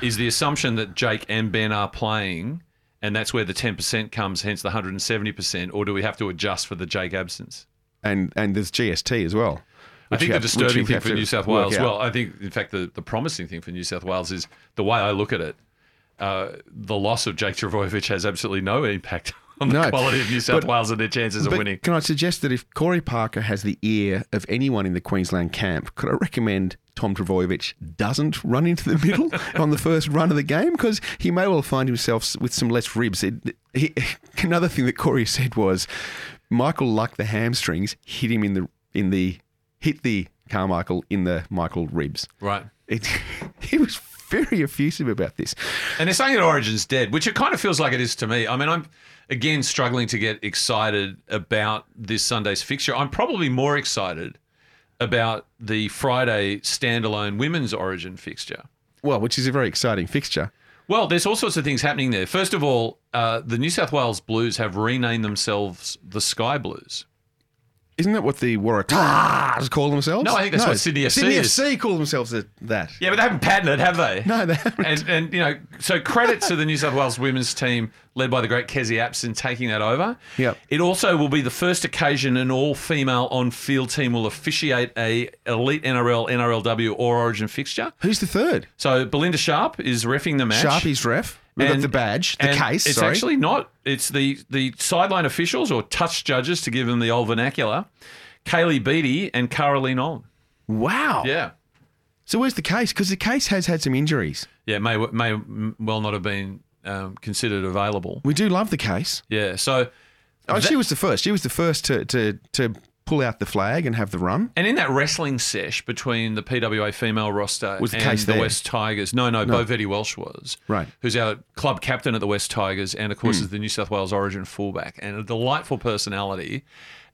is the assumption that Jake and Ben are playing and that's where the 10% comes, hence the 170%, or do we have to adjust for the Jake absence? and and there's GST as well. I think the have- disturbing thing for New South Wales, well, I think, in fact, the, the promising thing for New South Wales is the way I look at it, uh, the loss of Jake Trbojevic has absolutely no impact on the No, quality of New South but- Wales and their chances of winning. Can I suggest that if Corey Parker has the ear of anyone in the Queensland camp, could I recommend Tom Trbojevic doesn't run into the middle on the first run of the game because he may well find himself with some less ribs. It, he, another thing that Corey said was Michael Luck the hamstrings hit him in the in the hit the Carmichael in the Michael ribs. Right. It, he was very effusive about this. And they're saying that Origin's dead, which it kind of feels like it is to me. I mean, I'm again struggling to get excited about this Sunday's fixture. I'm probably more excited about the Friday standalone women's Origin fixture. Well, which is a very exciting fixture. Well, there's all sorts of things happening there. First of all, uh, the New South Wales Blues have renamed themselves the Sky Blues. Isn't that what the Waratahs call themselves? No, I think that's what Sydney FC Sydney is. FC call themselves that. that. Yeah, but they haven't patented it, have they? No, they haven't. And, and you know, so credit to the New South Wales women's team led by the great Kezie Apson taking that over. Yep. It also will be the first occasion an all-female on-field team will officiate a elite NRL, NRLW or Origin fixture. Who's the third? So Belinda Sharpe is refing the match. Sharpie's ref. We've got the badge, the and case. It's sorry. actually not. It's the the sideline officials or touch judges to give them the old vernacular. Kaylee Beattie and Caroline On. wow. Yeah. So where's the case? Because the case has had some injuries. Yeah, may may well not have been um, considered available. We do love the case. Yeah, so Oh, That- she was the first. She was the first to to to pull out the flag and have the run. and in that wrestling sesh between the PWA female roster Was the and case the there? West Tigers, no, no, Vetti Welsh was Right. who's our club captain at the West Tigers, and of course Hmm. is the New South Wales Origin fullback, and a delightful personality.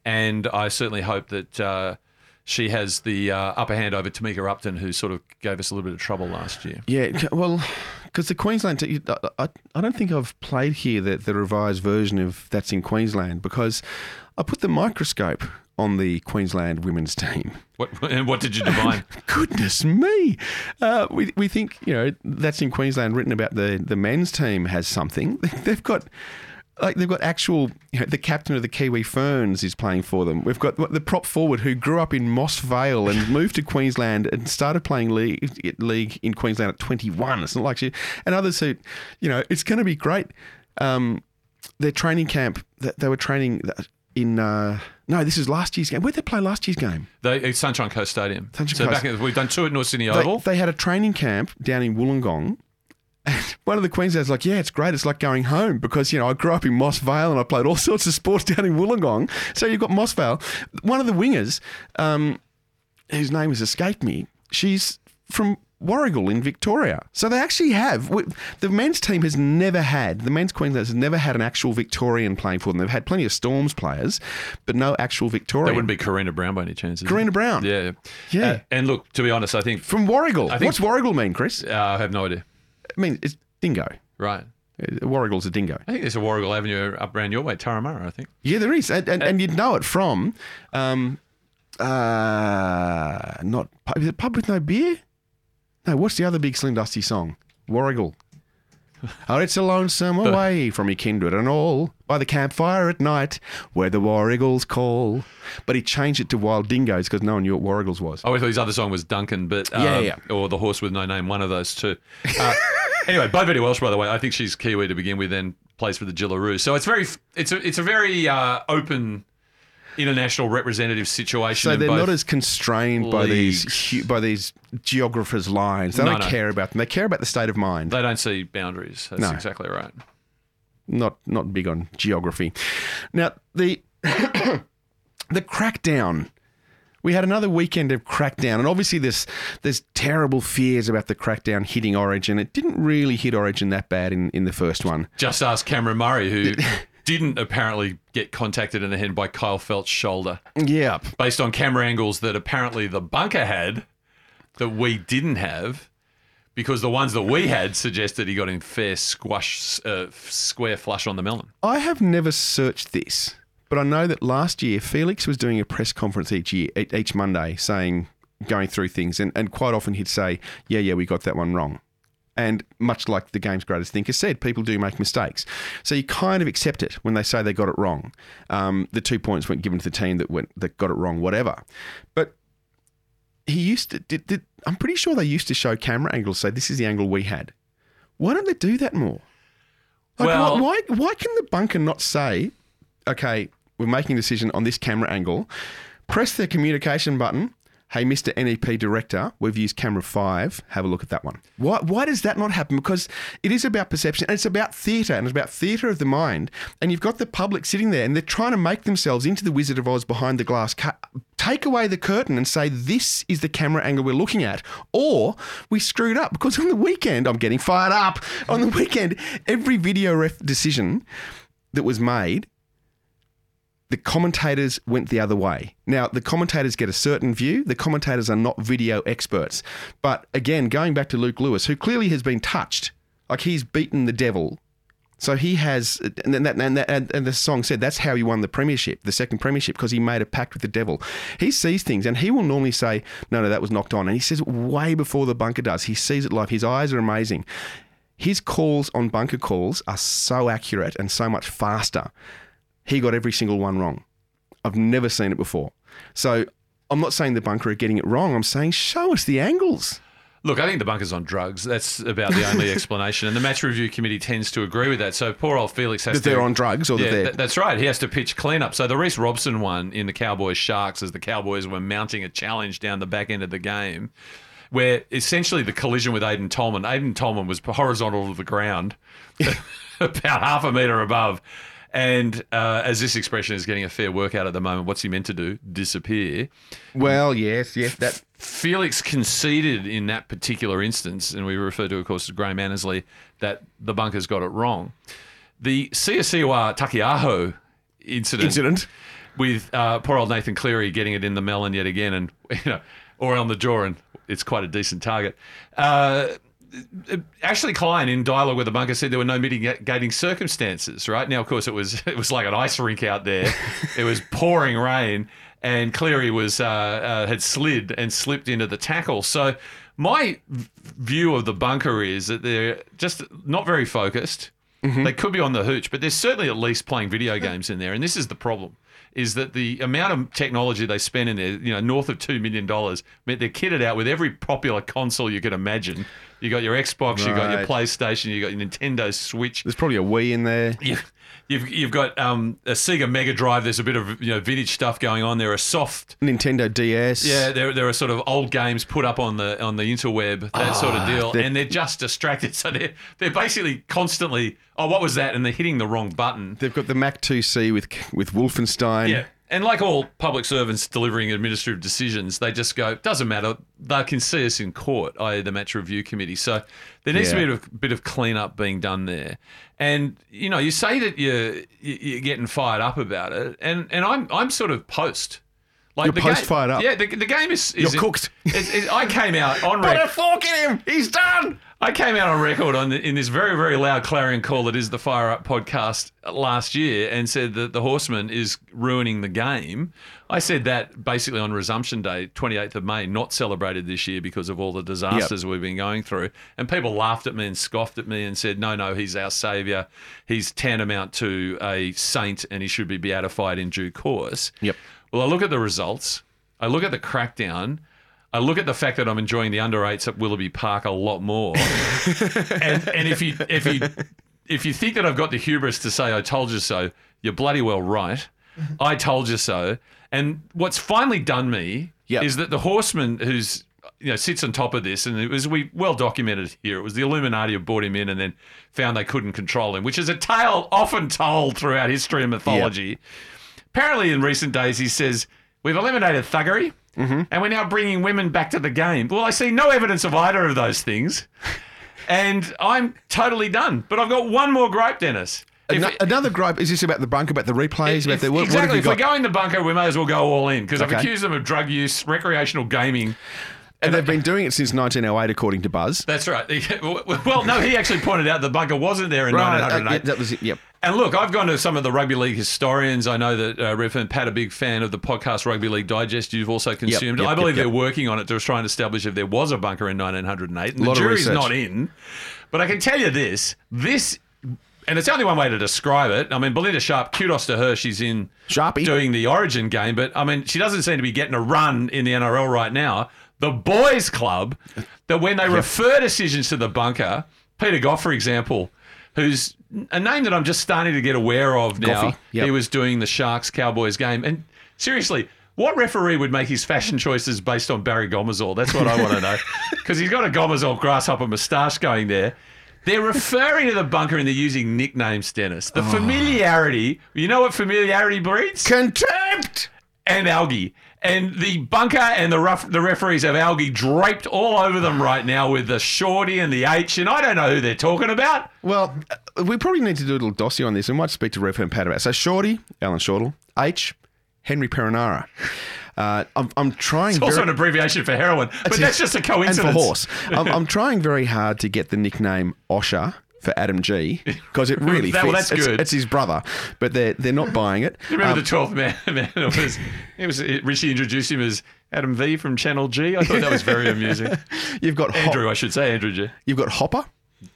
And I certainly hope that uh, she has the uh, upper hand over Tamika Upton, who sort of gave us a little bit of trouble last year. Yeah, well, because the Queensland, I, I don't think I've played here the, the revised version of That's in Queensland because I put the microscope on the Queensland women's team. What and what did you divine? Goodness me. Uh, we, we think, you know, That's in Queensland written about the, the men's team has something. They've got. Like they've got actual, you know, the captain of the Kiwi Ferns is playing for them. We've got the prop forward who grew up in Moss Vale and moved to Queensland and started playing league, league in Queensland at 21. It's not like she, and others who, you know, it's going to be great. Um, their training camp, th- they were training in, uh, no, this is last year's game. Where'd they play last year's game? They, Sunshine Coast Stadium. Sunshine so Coast. back in, we've done two at North Sydney They, Oval. they had a training camp down in Wollongong one of the Queenslanders like, yeah, it's great. It's like going home because, you know, I grew up in Moss Vale and I played all sorts of sports down in Wollongong. So you've got Moss Vale. One of the wingers, um, whose name has escaped me, she's from Warragul in Victoria. So they actually have, the men's team has never had, the men's Queenslanders has never had an actual Victorian playing for them. They've had plenty of Storms players, but no actual Victorian. That wouldn't be Karina Brown by any chance. is it? Karina Brown. Yeah. Yeah. Uh, and look, to be honest, I think From Warrigal. I think- What's Warrigal mean, Chris? uh, I have no idea. I mean, it's dingo. Right. Uh, Warrigal's a dingo. I think there's a Warrigal Avenue up around your way, Turramurra, I think. Yeah, there is, and, and, and you'd know it from, um, uh, not pub- is it pub with no beer. No, what's the other big Slim Dusty song? Warrigal. Oh, it's a lonesome away from your kindred and all by the campfire at night where the Warrigals call. But he changed it to Wild Dingoes because no one knew what Warrigals was. Oh, I thought his other song was Duncan, but um, Yeah, yeah. or the horse with no name, one of those two. Uh, anyway, Bo Betty Welsh, by the way, I think she's Kiwi to begin with, and plays for the Jillaroo. So it's very, it's a, it's a very uh, open international representative situation. So they're not as constrained by these by these geographers' lines. They No, don't no. care about them. They care about the state of mind. They don't see boundaries. That's No. exactly right. not not big on geography. Now the the crackdown. We had another weekend of crackdown, and obviously there's there's terrible fears about the crackdown hitting Origin. It didn't really hit Origin that bad in, in the first one. Just ask Cameron Murray, who didn't apparently get contacted in the head by Kyle Feldt's shoulder. Yep. Based on camera angles that apparently the bunker had that we didn't have, because the ones that we had suggested he got in fair squash, uh, square flush on the melon. I have never searched this, but I know that last year Felix was doing a press conference each year, each Monday, saying, going through things, and, and quite often he'd say, "Yeah, yeah, we got that one wrong." And much like the game's greatest thinker said, people do make mistakes. So you kind of accept it when they say they got it wrong. Um, the two points weren't given to the team that went that got it wrong, whatever. But he used to. Did, did, I'm pretty sure they used to show camera angles. Say this is the angle we had. Why don't they do that more? Like, Well- why, why why can the bunker not say, okay, we're making a decision on this camera angle, press the communication button. Hey, Mr. NEP director, we've used camera five. Have a look at that one. Why, why does that not happen? Because it is about perception and it's about theatre and it's about theatre of the mind. And you've got the public sitting there and they're trying to make themselves into the Wizard of Oz behind the glass. Cut, take away the curtain and say, this is the camera angle we're looking at. Or we screwed up because on the weekend, I'm getting fired up. On the weekend, every video ref decision that was made the commentators went the other way. Now, the commentators get a certain view. The commentators are not video experts. But again, going back to Luke Lewis, who clearly has been touched, like he's beaten the devil. So he has, and, that, and, that, and, the song said that's how he won the premiership, the second premiership, because he made a pact with the devil. He sees things, and he will normally say, "No, no, that was knocked on," and he says way before the bunker does. He sees it live. His eyes are amazing. His calls on bunker calls are so accurate and so much faster he got every single one wrong. I've never seen it before. So I'm not saying the bunker are getting it wrong. I'm saying show us the angles. Look, I think the bunker's on drugs. That's about the only explanation. And the match review committee tends to agree with that. So poor old Felix has That to. they're on drugs or that yeah, they're- th- that's right. He has to pitch cleanup. So the Reece Robson one in the Cowboys Sharks as the Cowboys were mounting a challenge down the back end of the game, where essentially the collision with Aiden Tolman. Aiden Tolman was horizontal to the ground, about half a metre above. And uh, as this expression is getting a fair workout at the moment, what's he meant to do? Disappear. Well, yes, yes, that Felix conceded in that particular instance, and we refer to, of course, as Graham Annesley, that the bunkers got it wrong. The Siosiua Taukeiaho incident, Incident. with uh, poor old Nathan Cleary getting it in the melon yet again, and you know, or on the jaw, and it's quite a decent target. Uh, Ashley Klein, in dialogue with the bunker, said there were no mitigating circumstances. Right now, of course, it was it was like an ice rink out there. it was pouring rain, and Cleary was uh, uh, had slid and slipped into the tackle. So my view of the bunker is that they're just not very focused. They could be on the hooch, but they're certainly at least playing video games in there. And this is the problem: is that the amount of technology they spend in there, you know, north of two million dollars, meant they're kitted out with every popular console you could imagine You got your Xbox, you got your PlayStation, you got your Nintendo Switch. There's probably a Wii in there. You've, you've, you've got um, a Sega Mega Drive. There's a bit of you know vintage stuff going on. There are soft Nintendo DS. Yeah, there, there are sort of old games put up on the on the interweb, that sort of Ah, deal, they're- and they're just distracted. So they're they're basically constantly, oh, what was that? And they're hitting the wrong button. They've got the Mac 2C with with Wolfenstein. Yeah. And like all public servants delivering administrative decisions, they just go, doesn't matter. They can see us in court, i.e., the match review committee. So there needs Yeah. to be a bit of, cleanup being done there. And you know, you say that you're you're getting fired up about it, and and I'm I'm sort of post. Like You're the post game- fired up. Yeah, the, the game is, is You're cooked. It, it, I came out on Put a record. fork in him. He's done. I came out on record on the, in this very very loud clarion call that is the Fire Up podcast last year and said that the Horseman is ruining the game. I said that basically on Resumption Day, 28th of May, not celebrated this year because of all the disasters we've been going through. And people laughed at me and scoffed at me and said, "No, no, he's our savior. He's tantamount to a saint, and he should be beatified in due course." Yep. Well, I look at the results. I look at the crackdown. I look at the fact that I'm enjoying the under eights at Willoughby Park a lot more. and and if you if you if you think that I've got the hubris to say I told you so, you're bloody well right. I told you so. And what's finally done me Yep. is that the horseman who's you know sits on top of this, and it was we well documented here. It was the Illuminati who brought him in and then found they couldn't control him, which is a tale often told throughout history and mythology. Apparently, in recent days, he says we've eliminated thuggery. And we're now bringing women back to the game. Well, I see no evidence of either of those things. And I'm totally done. But I've got one more gripe, Dennis. If- Ano- Another gripe is this about the bunker, about the replays, about the what, exactly. what have if you we're got? going the bunker, we may as well go all in because I've Okay. accused them of drug use, recreational gaming. and they've been doing it since 1908, according to Buzz. That's right. Well, no, he actually pointed out the bunker wasn't there in Right, uh, 1908. yeah, that was it. Yep. And look, I've gone to some of the rugby league historians. I know that uh, Riff and Pat are big fan of the podcast Rugby League Digest. You've also consumed. yep, I believe yep, they're yep. working on it to try and establish if there was a bunker in 1908. And the jury's research. not in. But I can tell you this: this, and it's only one way to describe it. I mean, Belinda Sharpe, kudos to her. She's in Sharpie. doing the Origin game, but I mean, she doesn't seem to be getting a run in the NRL right now. The boys' club, that when they refer decisions to the bunker, Peter Gough, for example, who's a name that I'm just starting to get aware of now. Yep. He was doing the Sharks Cowboys game, and seriously. What referee would make his fashion choices based on Barry Gomersall? That's what I want to know. Because he's got a Gomersall grasshopper moustache going there. They're referring to the bunker and they're using nicknames, Dennis. Oh. The familiarity, you know what familiarity breeds? Contempt. and algae. And the bunker and the rough, the referees have algae draped all over them right now with the shorty and the H, and I don't know who they're talking about. Well, uh, we probably need to do a little dossier on this. We might speak to Rev and Pat about it. So, Shorty, Alan Shortall, H, Henry Perenara. Uh, I'm, I'm trying It's also very- an abbreviation for heroin, but that's just a coincidence. and for horse. I'm, I'm trying very hard to get the nickname Osher for Adam G because it really That- fits. well, that's it's, good. it's his brother, but they're they're not buying it. You remember Um, the twelfth man? man it was, it was Richie introduced him as Adam V from Channel G. I thought that was very amusing. You've got Hop- Andrew, I should say Andrew G. You've got Hopper,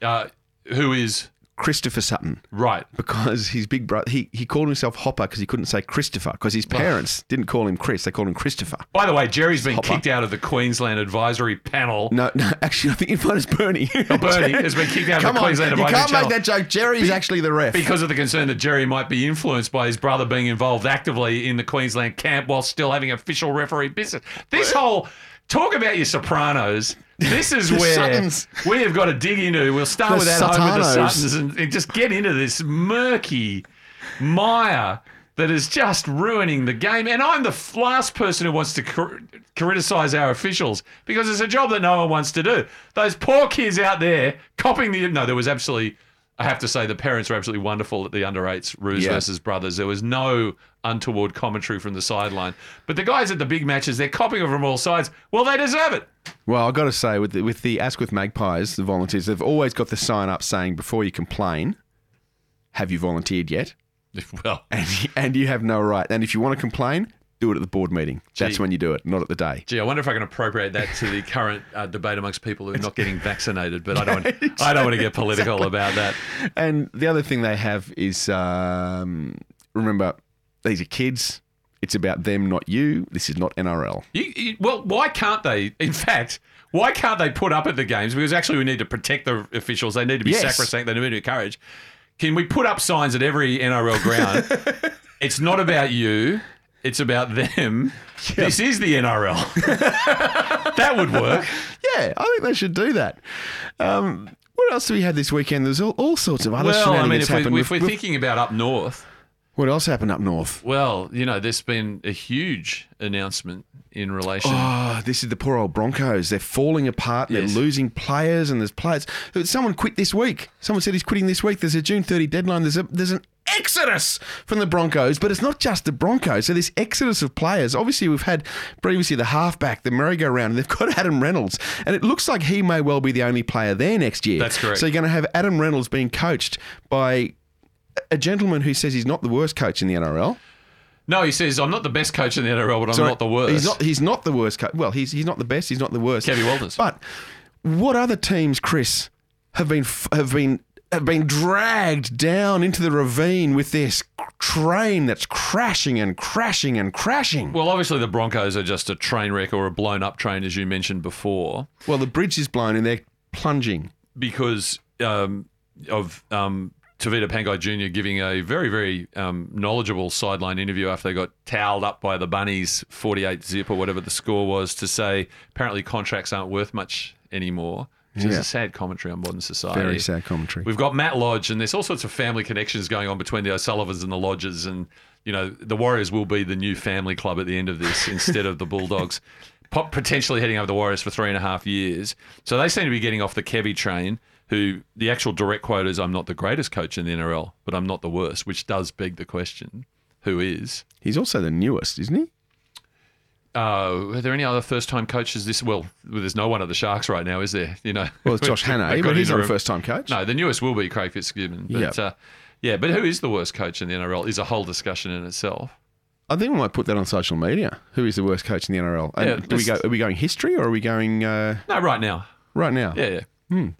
Uh, who is Christopher Sutton. right? Because his big brother, he, he called himself Hopper because he couldn't say Christopher because his parents didn't call him Chris, they called him Christopher. By the way, Jerry's been Hopper. kicked out of the Queensland Advisory Panel. No, no, actually, I think you might as Bernie. Oh, Bernie has been kicked out of Come the on, Queensland you Advisory can't Channel. make that joke. Jerry's actually the ref. because of the concern that Jerry might be influenced by his brother being involved actively in the Queensland camp while still having official referee business. This whole talk about your Sopranos. This is where Suttons. we have got to dig into. We'll start The with that home with the Satanos. Suttons and, and just get into this murky mire that is just ruining the game. And I'm the f- last person who wants to cr- criticize our officials because it's a job that no one wants to do. Those poor kids out there copying the. No, there was absolutely. I have to say the parents were absolutely wonderful at the under eights, Roos Yeah. versus Brothers. There was no untoward commentary from the sideline. But the guys at the big matches, they're copying it from all sides. Well, they deserve it. Well, I've got to say, with the, with the Asquith Magpies, the volunteers, they've always got the sign up saying, before you complain, have you volunteered yet? Well, And, and you have no right. And if you want to complain, do it at the board meeting. That's Gee. when you do it, not at the day. Gee, I wonder if I can appropriate that to the current uh, debate amongst people who are not getting vaccinated. But I don't. Want, I don't want to get political about that. And the other thing they have is remember, these are kids. It's about them, not you. This is not NRL. You, you, well, why can't they? In fact, why can't they put up at the games? Because actually, we need to protect the officials. They need to be Yes. sacrosanct. They need to be encouraged. Can we put up signs at every NRL ground? it's not about you. It's about them. This is the NRL. that would work. Yeah, I think they should do that. Um, what else do we have this weekend? There's all, all sorts of other Well, I mean, if, we, if we're, We've- thinking about up north, what else happened up north? well, you know, there's been a huge announcement in relation. Oh, this is the poor old Broncos. They're falling apart. Yes. They're losing players, and there's players. Someone quit this week. Someone said he's quitting this week. There's a June 30 deadline. There's a there's an exodus from the Broncos, but it's not just the Broncos. So this exodus of players. Obviously, we've had previously the halfback, the merry-go-round, and they've got Adam Reynolds, and it looks like he may well be the only player there next year. That's correct. So you're going to have Adam Reynolds being coached by a gentleman who says he's not the worst coach in the NRL. No, he says, I'm not the best coach in the NRL, but I'm Sorry, not the worst. He's not. He's not the worst. Co- well, he's he's not the best. He's not the worst. Kevin Walters. But what other teams, Chris, have been have been have been dragged down into the ravine with this train that's crashing and crashing and crashing? Well, obviously, the Broncos are just a train wreck or a blown up train, as you mentioned before. Well, the bridge is blown and they're plunging. because um, of um, Tevita Pangai Jr. giving a very, very um, knowledgeable sideline interview after they got towelled up by the Bunnies 48 zip or whatever the score was to say apparently contracts aren't worth much anymore. Which is a sad commentary on modern society. Very sad commentary. We've got Matt Lodge, and there's all sorts of family connections going on between the O'Sullivans and the Lodges. And, you know, the Warriors will be the new family club at the end of this instead of the Bulldogs. Potentially heading over the Warriors for three and a half years. So they seem to be getting off the Kevy train, who the actual direct quote is I'm not the greatest coach in the NRL, but I'm not the worst, which does beg the question who is? He's also the newest, isn't he? Uh, are there any other first-time coaches this? Well, there's no one at the Sharks right now, is there? You know, Well, it's Josh Hannay, but he's not a first-time coach. No, the newest will be Craig Fitzgibbon. But, Yep. uh, yeah, but who is the worst coach in the NRL is a whole discussion in itself. I think we might put that on social media. Who is the worst coach in the NRL? And Yeah, do we go? Are we going history or are we going uh, No, right now. right now? Yeah, yeah.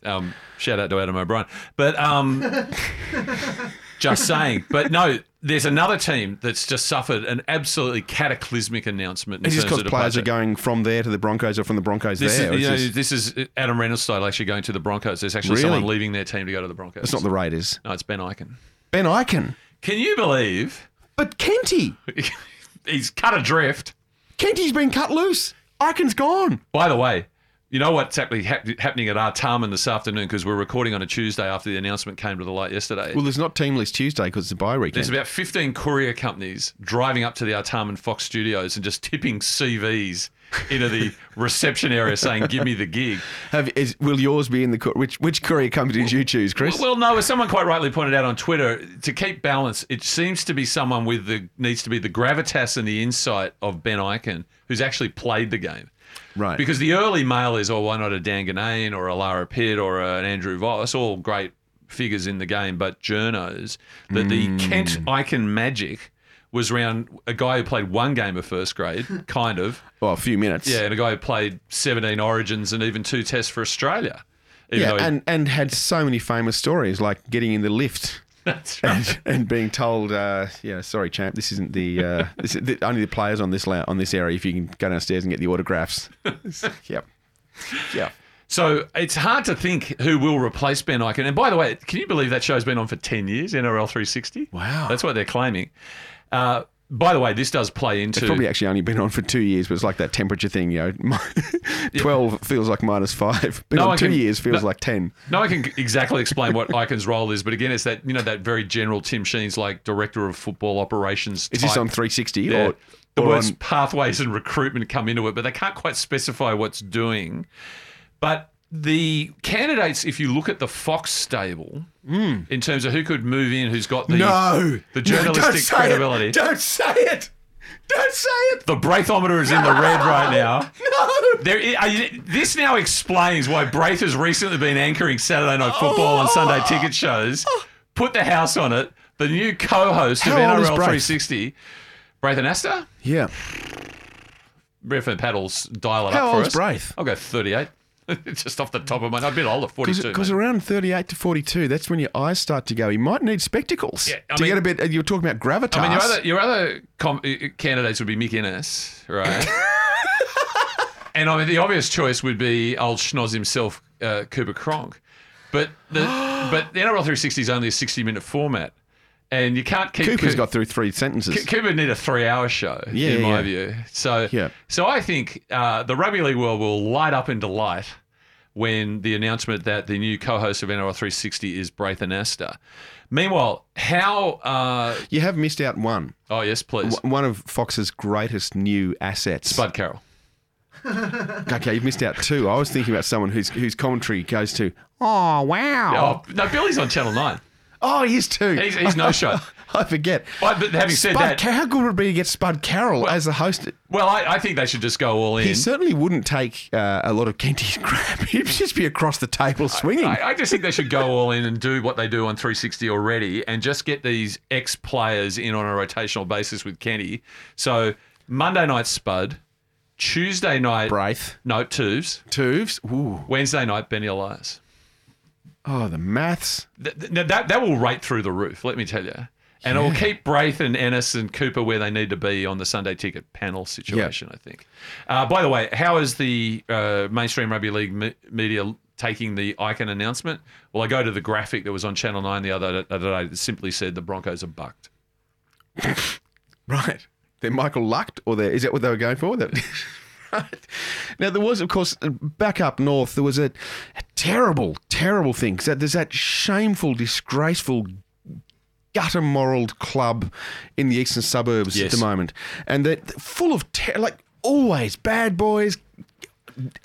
Um, shout out to Adam O'Brien. But um, just saying. But no, there's another team that's just suffered an absolutely cataclysmic announcement. In It's just because players are going from there to the Broncos or from the Broncos This there. is, you know, just- this is Adam Reynolds style actually going to the Broncos. There's actually Really? someone leaving their team to go to the Broncos. it's not the Raiders. No, it's Ben Ikin. Ben Ikin. Can you believe But Kenty. he's cut adrift? Kenty's been cut loose. Ikin's gone. By the way, you know what's actually hap- happening at Artarmon this afternoon because we're recording on a Tuesday after the announcement came to the light yesterday. Well, there's not Teamless Tuesday because it's a bye weekend. There's about 15 courier companies driving up to the Artarmon Fox studios and just tipping CVs into the reception area saying, give me the gig. Have, is, will yours be in the which which courier company did you choose, Chris? Well, no, as someone quite rightly pointed out on Twitter, to keep balance, it seems to be someone with the needs to be the gravitas and the insight of Ben Ikin, who's actually played the game. Right. Because the early mail is, oh, why not a Dan Ginnane or a Lara Pitt or an Andrew Voss, all great figures in the game, but journos, that the mm. Kent Ikin magic was around a guy who played one game of first grade, kind of, well, a few minutes. yeah, and a guy who played 17 Origins and even two tests for Australia. Yeah, he- and and had so many famous stories like getting in the lift. that's right. and, and being told, uh, yeah, sorry, champ, this isn't the, uh, this is the only the players on this la- on this area. If you can go downstairs and get the autographs. yep, yep. So it's hard to think who will replace Ben Ikin. And by the way, can you believe that show's been on for 10 years, NRL 360? Wow. That's what they're claiming. Uh, by the way, this does play into. It's probably actually only been on for two years, but it's like that temperature thing, you know. Twelve feels like minus five. Been No on two can- years feels no- like ten. No one can exactly explain what Ikin's role is, but again, it's that you know that very general Tim Sheens like director of football operations. Is this on 360 Yeah. or, the or words on? pathways and recruitment come into it, but they can't quite specify what's doing. But the candidates, if you look at the Fox stable, in terms of who could move in, who's got the. No, the No, don't journalistic say credibility, It. Don't say it. Don't say it. the Braithometer is in the red right now. No. There, you- this now explains why Braith has recently been anchoring Saturday Night Football and oh. Sunday ticket shows. Oh. Put the house on it. The new co-host of How NRL Braith? 360, Braith Anasta. Yeah. Braith and Paddles dial it How up for old's us. Braith? I'll go 38. Just off the top of my, head, a bit older, 42. Because around 38 to 42, that's when your eyes start to go. You might need spectacles Yeah, I to mean- get a bit. You were talking about gravitas. I mean, your other your other com- uh, candidates would be Mick Ennis, right? and I mean, the obvious choice would be old schnoz himself, uh, Cooper Cronk. But the but the NRL 360 is only a 60 minute format, and you can't keep Cooper's Coo- got through three sentences. Co- Cooper need a three hour show, Yeah, in my yeah. view. So Yeah. so I think uh, the rugby league world will light up in delight when the announcement that the new co-host of NRL 360 is Braith Anasta. Meanwhile, how? Uh, you have missed out one. oh yes, please, W- One of Fox's greatest new assets. Spud Carroll. Okay, you've missed out two. I was thinking about someone whose whose commentary goes to, oh wow, Oh no, Billy's on Channel Nine. Oh, he is too. He's, he's no show. I forget. But, but having said Spud, that, how good would it be to get Spud Carroll as the host? well, I, I think they should just go all in. He certainly wouldn't take uh, a lot of Kenty's crap. He'd just be across the table swinging. I, I just think they should go all in and do what they do on 360 already and just get these ex players in on a rotational basis with Kenny. So Monday night Spud, Tuesday night Braith, no Tubes, Tubes. Ooh. Wednesday night Benny Elias. Oh, the maths. Th- th- that that will rate through the roof. Let me tell you. And it will keep Braith and Ennis and Cooper where they need to be on the Sunday ticket panel situation, I think. Uh, by the way, how is the uh, mainstream rugby league me- media taking the Ikin announcement? Well, I go to the graphic that was on Channel 9 the other, other day that simply said the Broncos are bucked. Right. They're Michael Lucked, or they're, is that what they were going for? That. Now, there was, of course, back up north, there was a, a terrible, terrible thing. that- There's that shameful, disgraceful, gutter moral club in the eastern suburbs Yes. at the moment. And they're full of, ter- like, always bad boys.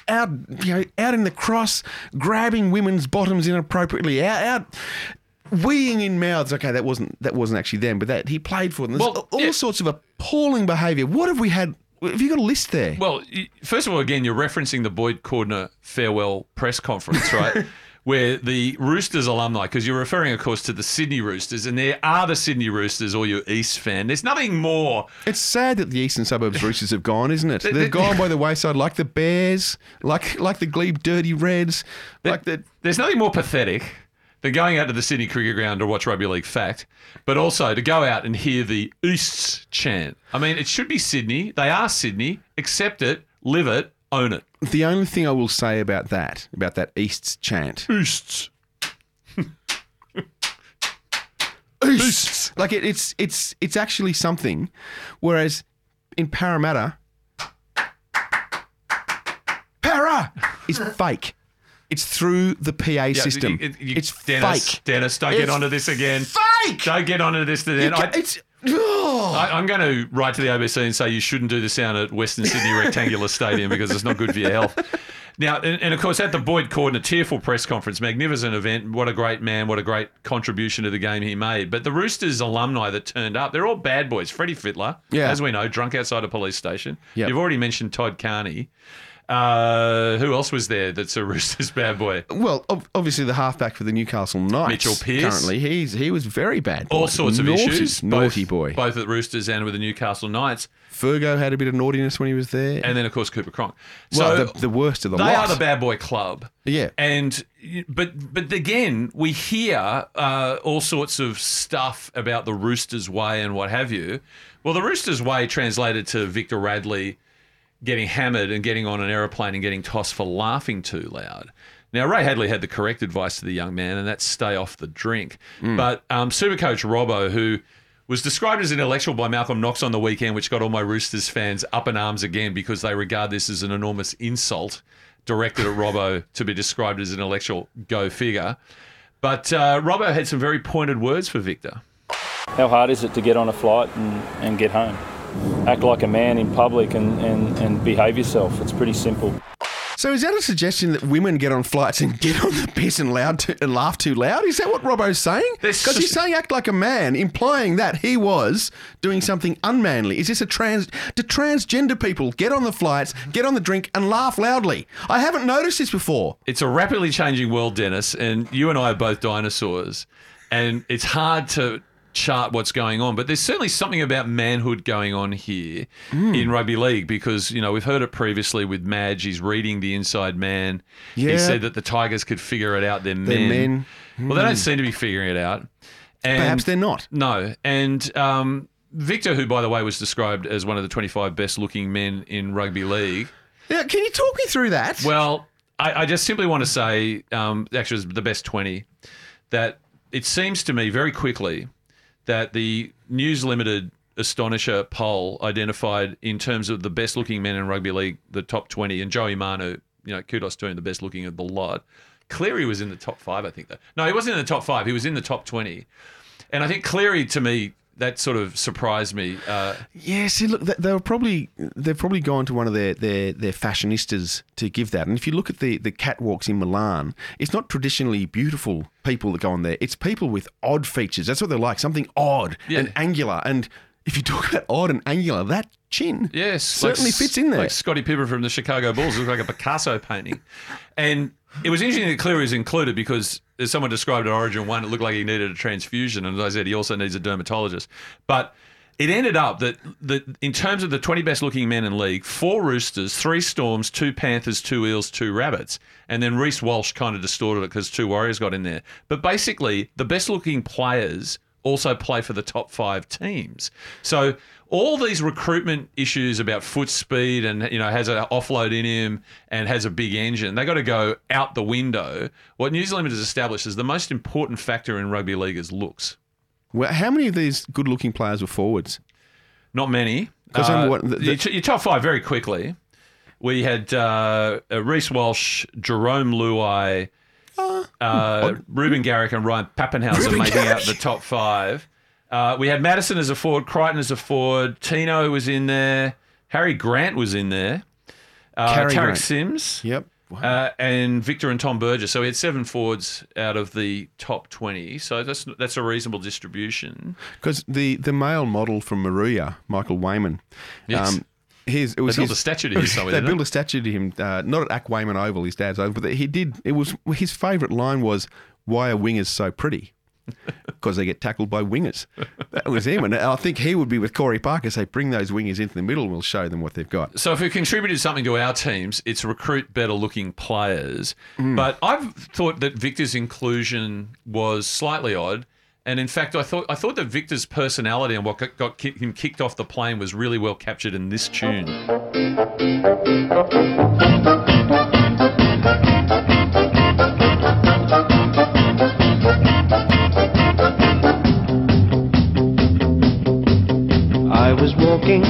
Out, you know, out in the cross, grabbing women's bottoms inappropriately, out, out weeing in mouths. Okay, that wasn't that wasn't actually them, but that he played for them. There's Well, all yeah. sorts of appalling behaviour. What have we had? Have you got a list there? Well, first of all, again, you're referencing the Boyd Cordner farewell press conference, right? Where the Roosters alumni, because you're referring, of course, to the Sydney Roosters, and there are the Sydney Roosters, or your East fan. There's nothing more It's sad that the eastern suburbs Roosters have gone, isn't it? They've gone by the wayside, like the Bears, like like the Glebe Dirty Reds, like the. There's nothing more pathetic than going out to the Sydney Cricket Ground to watch Rugby League Fact, but also to go out and hear the Easts chant. I mean, it should be Sydney. They are Sydney. Accept it, live it, own it. The only thing I will say about that, about that Easts chant, Easts. Easts. Like it, it's it's it's actually something. Whereas in Parramatta, Para is fake. It's through the PA system. you- you- it's Dennis, fake. Dennis, don't get onto this again. Fake. Don't get onto this ca- I, it's. Oh. I, I'm going to write to the ABC and say you shouldn't do the sound at Western Sydney Rectangular Stadium because it's not good for your health. Now, and, and of course, at the Boyd Cordner tearful press conference, magnificent event. What a great man! What a great contribution to the game he made. But the Roosters alumni that turned up, they're all bad boys. Freddie Fittler, Yeah. as we know, drunk outside a police station. Yep. You've already mentioned Todd Carney. Uh, who else was there that's a Roosters bad boy? Well, ob- obviously the halfback for the Newcastle Knights. Mitchell Pearce. Currently, he's he was very bad. Boy. All sorts of naughty, issues. Naughty both, boy. Both at the Roosters and with the Newcastle Knights. Fergo had a bit of naughtiness when he was there. And then, of course, Cooper Cronk. well, the, the worst of the they lot. are the bad boy club. Yeah. And but but again, we hear uh, all sorts of stuff about the Roosters' way and what have you. Well, the Roosters' way translated to Victor Radley getting hammered and getting on an aeroplane and getting tossed for laughing too loud. Now, Ray Hadley had the correct advice to the young man, and that's stay off the drink. But um, Supercoach Robbo, who was described as intellectual by Malcolm Knox on the weekend, which got all my Roosters fans up in arms again because they regard this as an enormous insult directed at Robbo to be described as an intellectual go figure. But uh, Robbo had some very pointed words for Victor. How hard is it to get on a flight and, and get home? Act like a man in public and, and, and behave yourself. It's pretty simple. So is that a suggestion that women get on flights and get on the piss and loud to, and laugh too loud? Is that what Robbo's saying? Because he's saying act like a man, implying that he was doing something unmanly. Is this a trans? Do transgender people get on the flights, get on the drink, and laugh loudly? I haven't noticed this before. It's a rapidly changing world, Dennis, and you and I are both dinosaurs, and it's hard to chart what's going on, but there's certainly something about manhood going on here in rugby league because you know we've heard it previously with Madge. He's reading the inside man. Yeah. He said that the Tigers could figure it out. They're, They're men. men. Well, they don't Hmm. seem to be figuring it out. And Perhaps they're not. No, and um, Victor, who by the way was described as one of the 25 best looking men in rugby league. Yeah, can you talk me through that? Well, I, I just simply want to say, um, actually, it was the best 20, that it seems to me very quickly that the News Limited Astonisher poll identified in terms of the best looking men in rugby league, the top 20, and Joey Manu, you know, kudos to him, the best looking of the lot. Cleary was in the top five, I think. Though. No, he wasn't in the top five. He was in the top 20. And I think Cleary, to me, that sort of surprised me. Uh, Yeah, see, look, they, they were probably they've probably gone to one of their, their their fashionistas to give that. And if you look at the the catwalks in Milan, it's not traditionally beautiful people that go on there. It's people with odd features. That's what they're like, something odd and angular. And if you talk about odd and angular, that chin Yes, certainly like, fits in there. Like Scottie Pippen from the Chicago Bulls looks like a Picasso painting. And it was interesting that Cleary was included because as someone described at Origin One, it looked like he needed a transfusion, and as I said, he also needs a dermatologist. But it ended up that that in terms of the 20 best looking men in league, four Roosters, three Storms, two Panthers, two Eels, two Rabbits, and then Reece Walsh kind of distorted it because two Warriors got in there. But basically, the best looking players also play for the top five teams. So all these recruitment issues about foot speed and you know has an offload in him and has a big engine, they got to go out the window. What New Zealand has established is the most important factor in rugby league is looks. Well, how many of these good-looking players were forwards? Not many. 'Cause Uh, what- the- your, your top five very quickly. We had uh, uh, Reece Walsh, Jarome Luai, uh, Reuben Garrick, and Ryan Papenhuyzen Ruben making out the top five. Uh, we had Matterson as a forward, Crichton as a forward, Tino was in there, Harry Grant was in there, uh, Tariq Grant. Sims. Yep. Uh, and Victor and Tom Burgess. So we had seven forwards out of the top 20. So that's that's a reasonable distribution. Because the, the male model from Moruya, Michael Weyman, Yes. his, it was They built his- a statue to him somewhere, They didn't built a statue to him, uh, not at Ack Weyman Oval, his dad's oval, but he did. It was his favourite line was, "Why are wingers so pretty?" Because they get tackled by wingers. That was him, and I think he would be with Corey Parker. Say, bring those wingers into the middle, and we'll show them what they've got. So if we contributed something to our teams, it's recruit better looking players. Mm. But I've thought that Victor's inclusion was slightly odd. And in fact, I thought I thought that Victor's personality and what got, got him kicked off the plane was really well captured in this tune. I was walking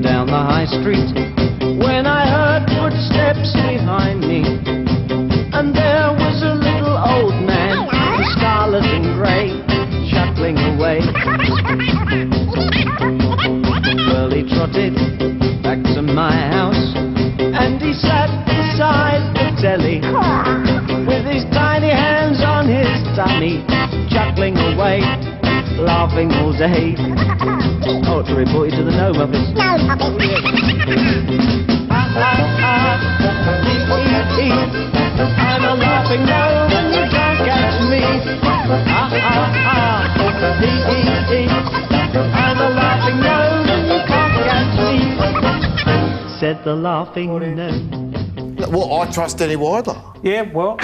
down the high street when I heard footsteps behind me. And there was a little old man in scarlet and grey, chuckling away. Well, he trotted back to my house and he sat beside the telly laughing all day. Oh, to report you to the gnome office. Gnome office. I'm a laughing gnome and you can't catch me. Ah, ah, ah. I'm a laughing gnome and you can't catch me. Said the laughing gnome. Well, I trust Danny Weidler. Yeah, well.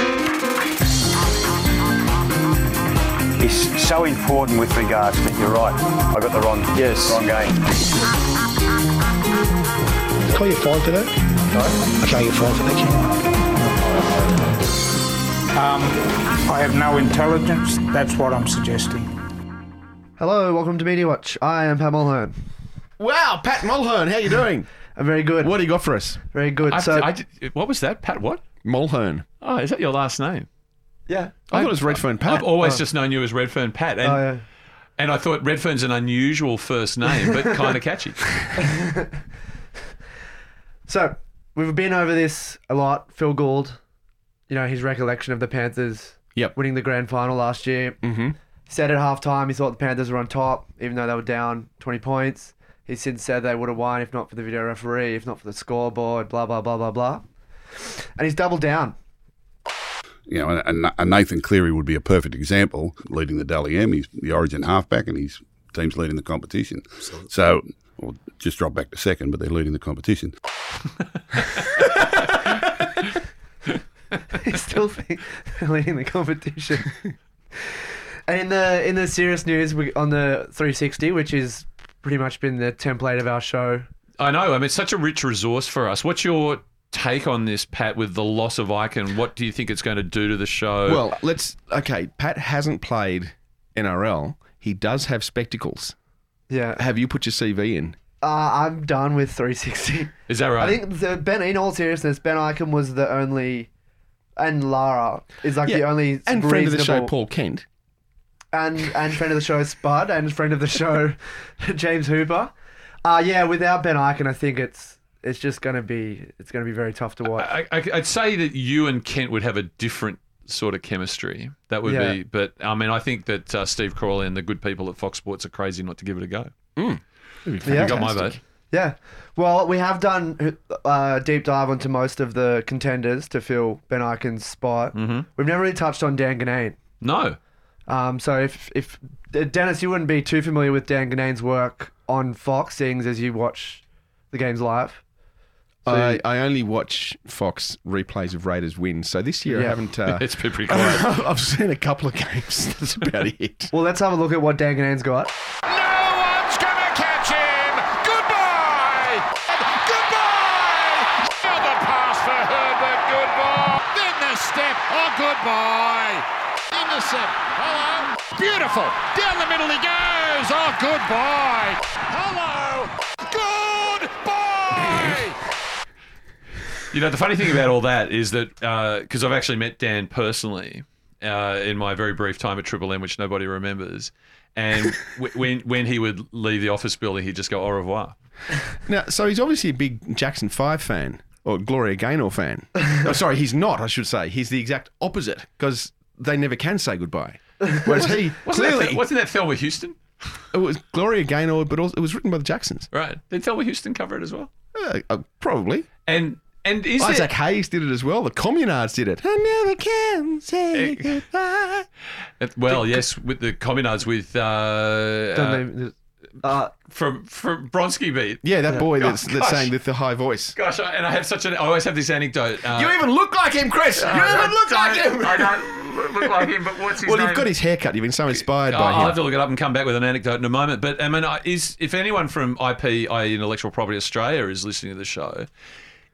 It's so important with regards to. You're right. I got the wrong. Yes. Wrong game. Call you fine for that? I can't get fined for that, Um, I have no intelligence. That's what I'm suggesting. Hello, welcome to Media Watch. I am Pat Mulhern. Wow, Pat Mulhern, how are you doing? I'm very good. What do you got for us? Very good. I- so, I did- what was that? Pat what? Mulhern. Oh, is that your last name? Yeah. I thought it was Redfern Pat. I've always Oh. just known you as Redfern Pat. And, Oh, yeah. and I thought Redfern's an unusual first name, but kind of catchy. So we've been over this a lot. Phil Gould, you know, his recollection of the Panthers Yep. winning the grand final last year. Mm-hmm. Said at halftime he thought the Panthers were on top, even though they were down 20 points. He's since said they would have won if not for the video referee, if not for the scoreboard, blah, blah, blah, blah, blah. And he's doubled down. You know, and, and Nathan Cleary would be a perfect example, leading the Dally M. He's the Origin halfback, and his team's leading the competition. So, well, just drop back to second, but they're leading the competition. He's still think- leading the competition. and in the in the serious news, we, on the 360, which is pretty much been the template of our show. I know. I mean, it's such a rich resource for us. What's your take on this, Pat, with the loss of Ikin? What do you think it's going to do to the show? Well, let's. Okay, Pat hasn't played NRL. He does have spectacles. Yeah. Have you put your CV in? Uh, I'm done with 360. Is that right? I think the Ben. In all seriousness, Ben Ikin was the only, and Lara is like the only and friend of the show, Paul Kent. and and friend of the show Spud and friend of the show James Hooper. Uh yeah, without Ben Ikin, I think it's it's just gonna be it's gonna be very tough to watch. I, I, I'd say that you and Kent would have a different sort of chemistry. That would Yeah. be, but I mean, I think that uh, Steve Crawley and the good people at Fox Sports are crazy not to give it a go. Mm. You got my vote. Yeah. Well, we have done uh, deep dive onto most of the contenders to fill Ben Ikin's spot. Mm-hmm. We've never really touched on Dan Ginnane. No. Um, so if if Dennis, you wouldn't be too familiar with Dan Ginnane's work on Fox, seeing as you watch the games live. So- I, I only watch Fox replays of Raiders wins. So this year Yeah. I haven't. Uh, It's been pretty quiet. I've seen a couple of games. That's about it. Well, let's have a look at what Dan Ginnane's got. No one's gonna catch him. Goodbye. Goodbye. Now the pass for Herbert. Goodbye. Then the step. Oh, goodbye. Intercept. Hello. Beautiful. Down the middle he goes. Oh, goodbye. Hello. Goodbye. You know, the funny thing about all that is that because I've actually met Dan personally uh, in my very brief time at Triple M, which nobody remembers, and w- when when he would leave the office building, he'd just go au revoir. Now, so he's obviously a big Jackson Five fan or Gloria Gaynor fan. oh, sorry, he's not. I should say he's the exact opposite because they never can say goodbye. Whereas he Wasn't clearly that, wasn't that Thelma Houston? it was Gloria Gaynor, but also it was written by the Jacksons. Right? Did Thelma Houston cover it as well? Uh, uh, probably. And and is Isaac there, Hayes did it as well. The Communards did it. I never can say goodbye. It- well, yes, with the Communards with uh, uh, uh, from from Bronski beat. Yeah, that boy Oh, that's, that's saying with the high voice. Gosh, I, and I have such an. I always have this anecdote. Uh, you even look like him, Chris. You I even look like him. I don't look like him, but what's his name? well, name? you've got his haircut. You've been so inspired by him. I'll have to look it up and come back with an anecdote in a moment. But I mean, is if anyone from IP, i.e., Intellectual Property Australia, is listening to the show,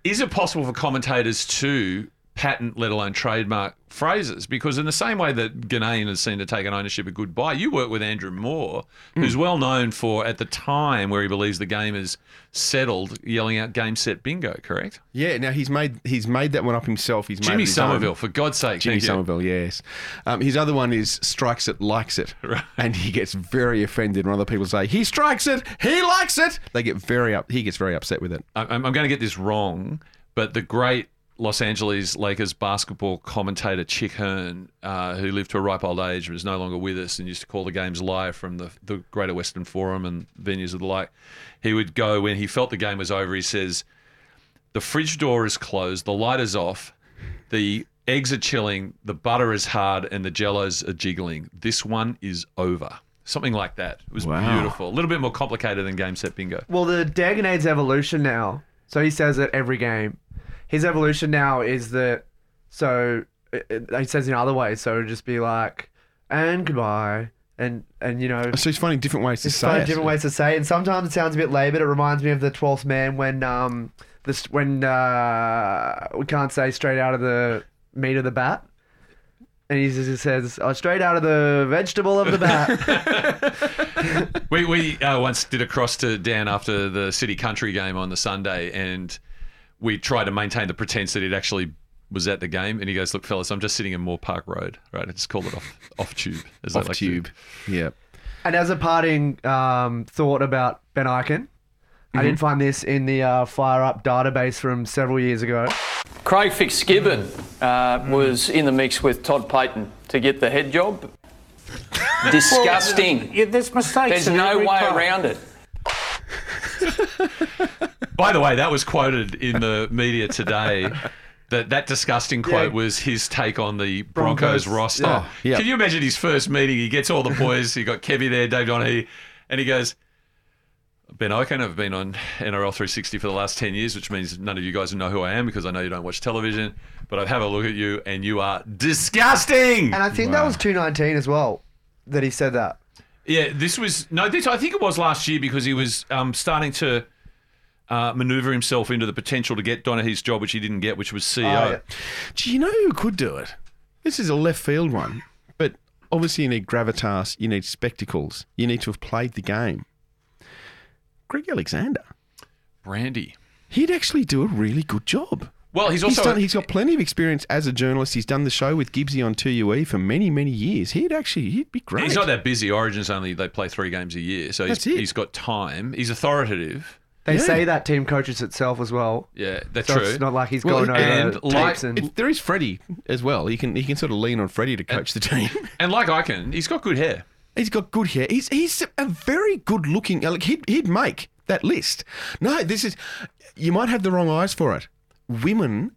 is it possible for commentators to patent, let alone trademark phrases? Because in the same way that Ginnane has seen to take an ownership of goodbye, you work with Andrew Moore, who's well known for at the time where he believes the game is settled, yelling out "game set bingo." Correct? Yeah, now he's made he's made that one up himself. He's made Jimmy it his own. Somerville, for God's sake, Jimmy. Somerville, yes. Um, his other one is strikes it, likes it, and he gets very offended when other people say he strikes it, he likes it. They get very up. He gets very upset with it. I'm, I'm going to get this wrong, but the great Los Angeles Lakers basketball commentator Chick Hearn, uh, who lived to a ripe old age, and was no longer with us and used to call the games live from the, the Greater Western Forum and venues of the like. He would go when he felt the game was over. He says, "The fridge door is closed, the light is off, the eggs are chilling, the butter is hard, and the jellos are jiggling. This one is over." Something like that. It was Wow. beautiful. A little bit more complicated than game set bingo. Well, the Daganade's evolution now. So he says it every game. His evolution now is that. So it, it- he says in other ways. So it'd just be like, and goodbye, and and you know. So he's finding different ways to There's say five it. different ways to say it. And sometimes it sounds a bit laboured. It reminds me of the Twelfth Man when um this when uh we can't say straight out of the meat of the bat. And he just says, oh, straight out of the vegetable of the bat. we we uh, once did a cross to Dan after the City Country game on the Sunday, and we try to maintain the pretense that it actually was at the game. And he goes, "Look, fellas, I'm just sitting in Moore Park Road, right? I just called it off off tube, as they Off like to- tube. Yeah. And as a parting um, thought about Ben Ikin, I Mm-hmm. did find this in the uh, Fire Up database from several years ago. Craig Fitzgibbon uh, was in the mix with Todd Payten to get the head job. Disgusting. Yeah, there's mistakes. There's no way club. around it. By the way, that was quoted in the media today. that that disgusting quote Yeah. was his take on the Broncos, Broncos, roster. yeah. Oh, yeah. Can you imagine his first meeting? He gets all the boys. he got Kevy there, Dave Donaghy, and he goes, Ben Ikin, I've been on NRL 360 for the last 10 years, which means none of you guys know who I am because I know you don't watch television. But I've had a look at you, and you are disgusting. And I think that was 219 as well that he said that. Yeah, this was no. This I think it was last year because he was um, starting to uh, maneuver himself into the potential to get Donaghy's job, which he didn't get, which was CEO. Oh, yeah. Do you know who could do it? This is a left field one, but obviously you need gravitas, you need spectacles, you need to have played the game. Greg Alexander. Brandy. He'd actually do a really good job. Well, he's also done, he's got plenty of experience as a journalist. He's done the show with Gibbsy on 2UE for many, many years. He'd actually he'd be great. He's not that busy. Origins only they play three games a year, so he's, he's got time. He's authoritative. They Yeah. say that team coaches itself as well. Yeah, that's So true. it's not like he's Well, going over and tapes like- and If there is Freddie as well. He can he can sort of lean on Freddie to coach the team. And like I can, he's got good hair. He's got good hair. He's he's a very good looking. Like he'd he'd make that list. No, this is. You might have the wrong eyes for it. Women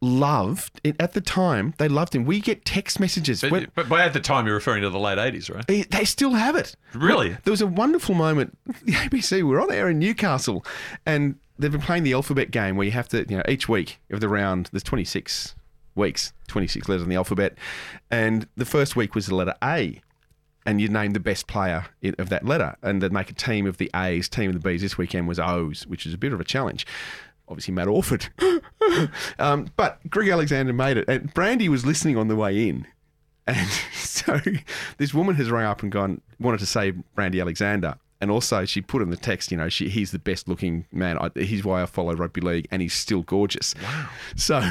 loved it at the time. They loved him. We get text messages. But, when- but by at the time, you're referring to the late 80s, right? they, they still have it. Really? There was a wonderful moment. The ABC were on air in Newcastle, and they've been playing the alphabet game where you have to, you know, each week of the round. There's 26 weeks, 26 letters in the alphabet, and the first week was the letter A. And you name the best player of that letter, and they'd make a team of the A's. Team of the B's this weekend was O's, which is a bit of a challenge. Obviously, Matt Orford. um, but Greg Alexander made it, and Brandy was listening on the way in, and so this woman has rung up and gone, wanted to say Brandy Alexander. And also, she put in the text, you know, she, he's the best looking man. I, he's why I follow rugby league, and he's still gorgeous. Wow. So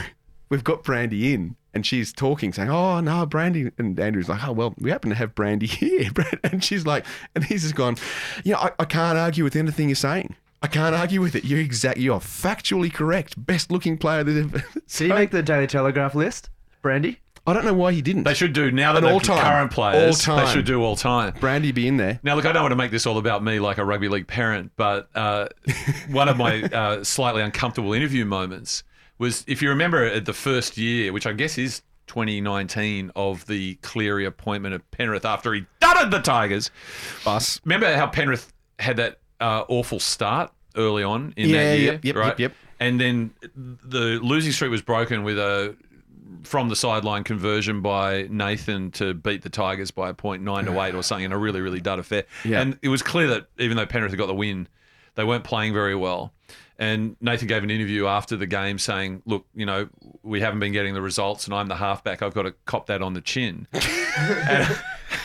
we've got Brandy in, and she's talking, saying, Oh, no, Brandy. And Andrew's like, Oh, well, we happen to have Brandy here. And she's like, and he's just gone, You know, I, I can't argue with anything you're saying. I can't argue with it. You're exact. You're factually correct. Best looking player that ever. Did he make the Daily Telegraph list, Brandy? I don't know why he didn't. They should do now that An they're all-time. current players. All-time. They should do all time. Brandy be in there. Now, look, I don't want to make this all about me like a rugby league parent, but uh, one of my uh, slightly uncomfortable interview moments was if you remember at the first year, which I guess is 2019, of the Cleary appointment of Penrith after he dudded the Tigers. Bus. Remember how Penrith had that uh, awful start early on in Yeah, that year? yep, yep, right? yep, yep. And then the losing streak was broken with a from the sideline conversion by Nathan to beat the Tigers by a point nine to eight or something in a really really dud affair. Yeah. And it was clear that even though Penrith had got the win, they weren't playing very well. And Nathan gave an interview after the game saying, "Look, you know, we haven't been getting the results, and I'm the halfback. I've got to cop that on the chin." and,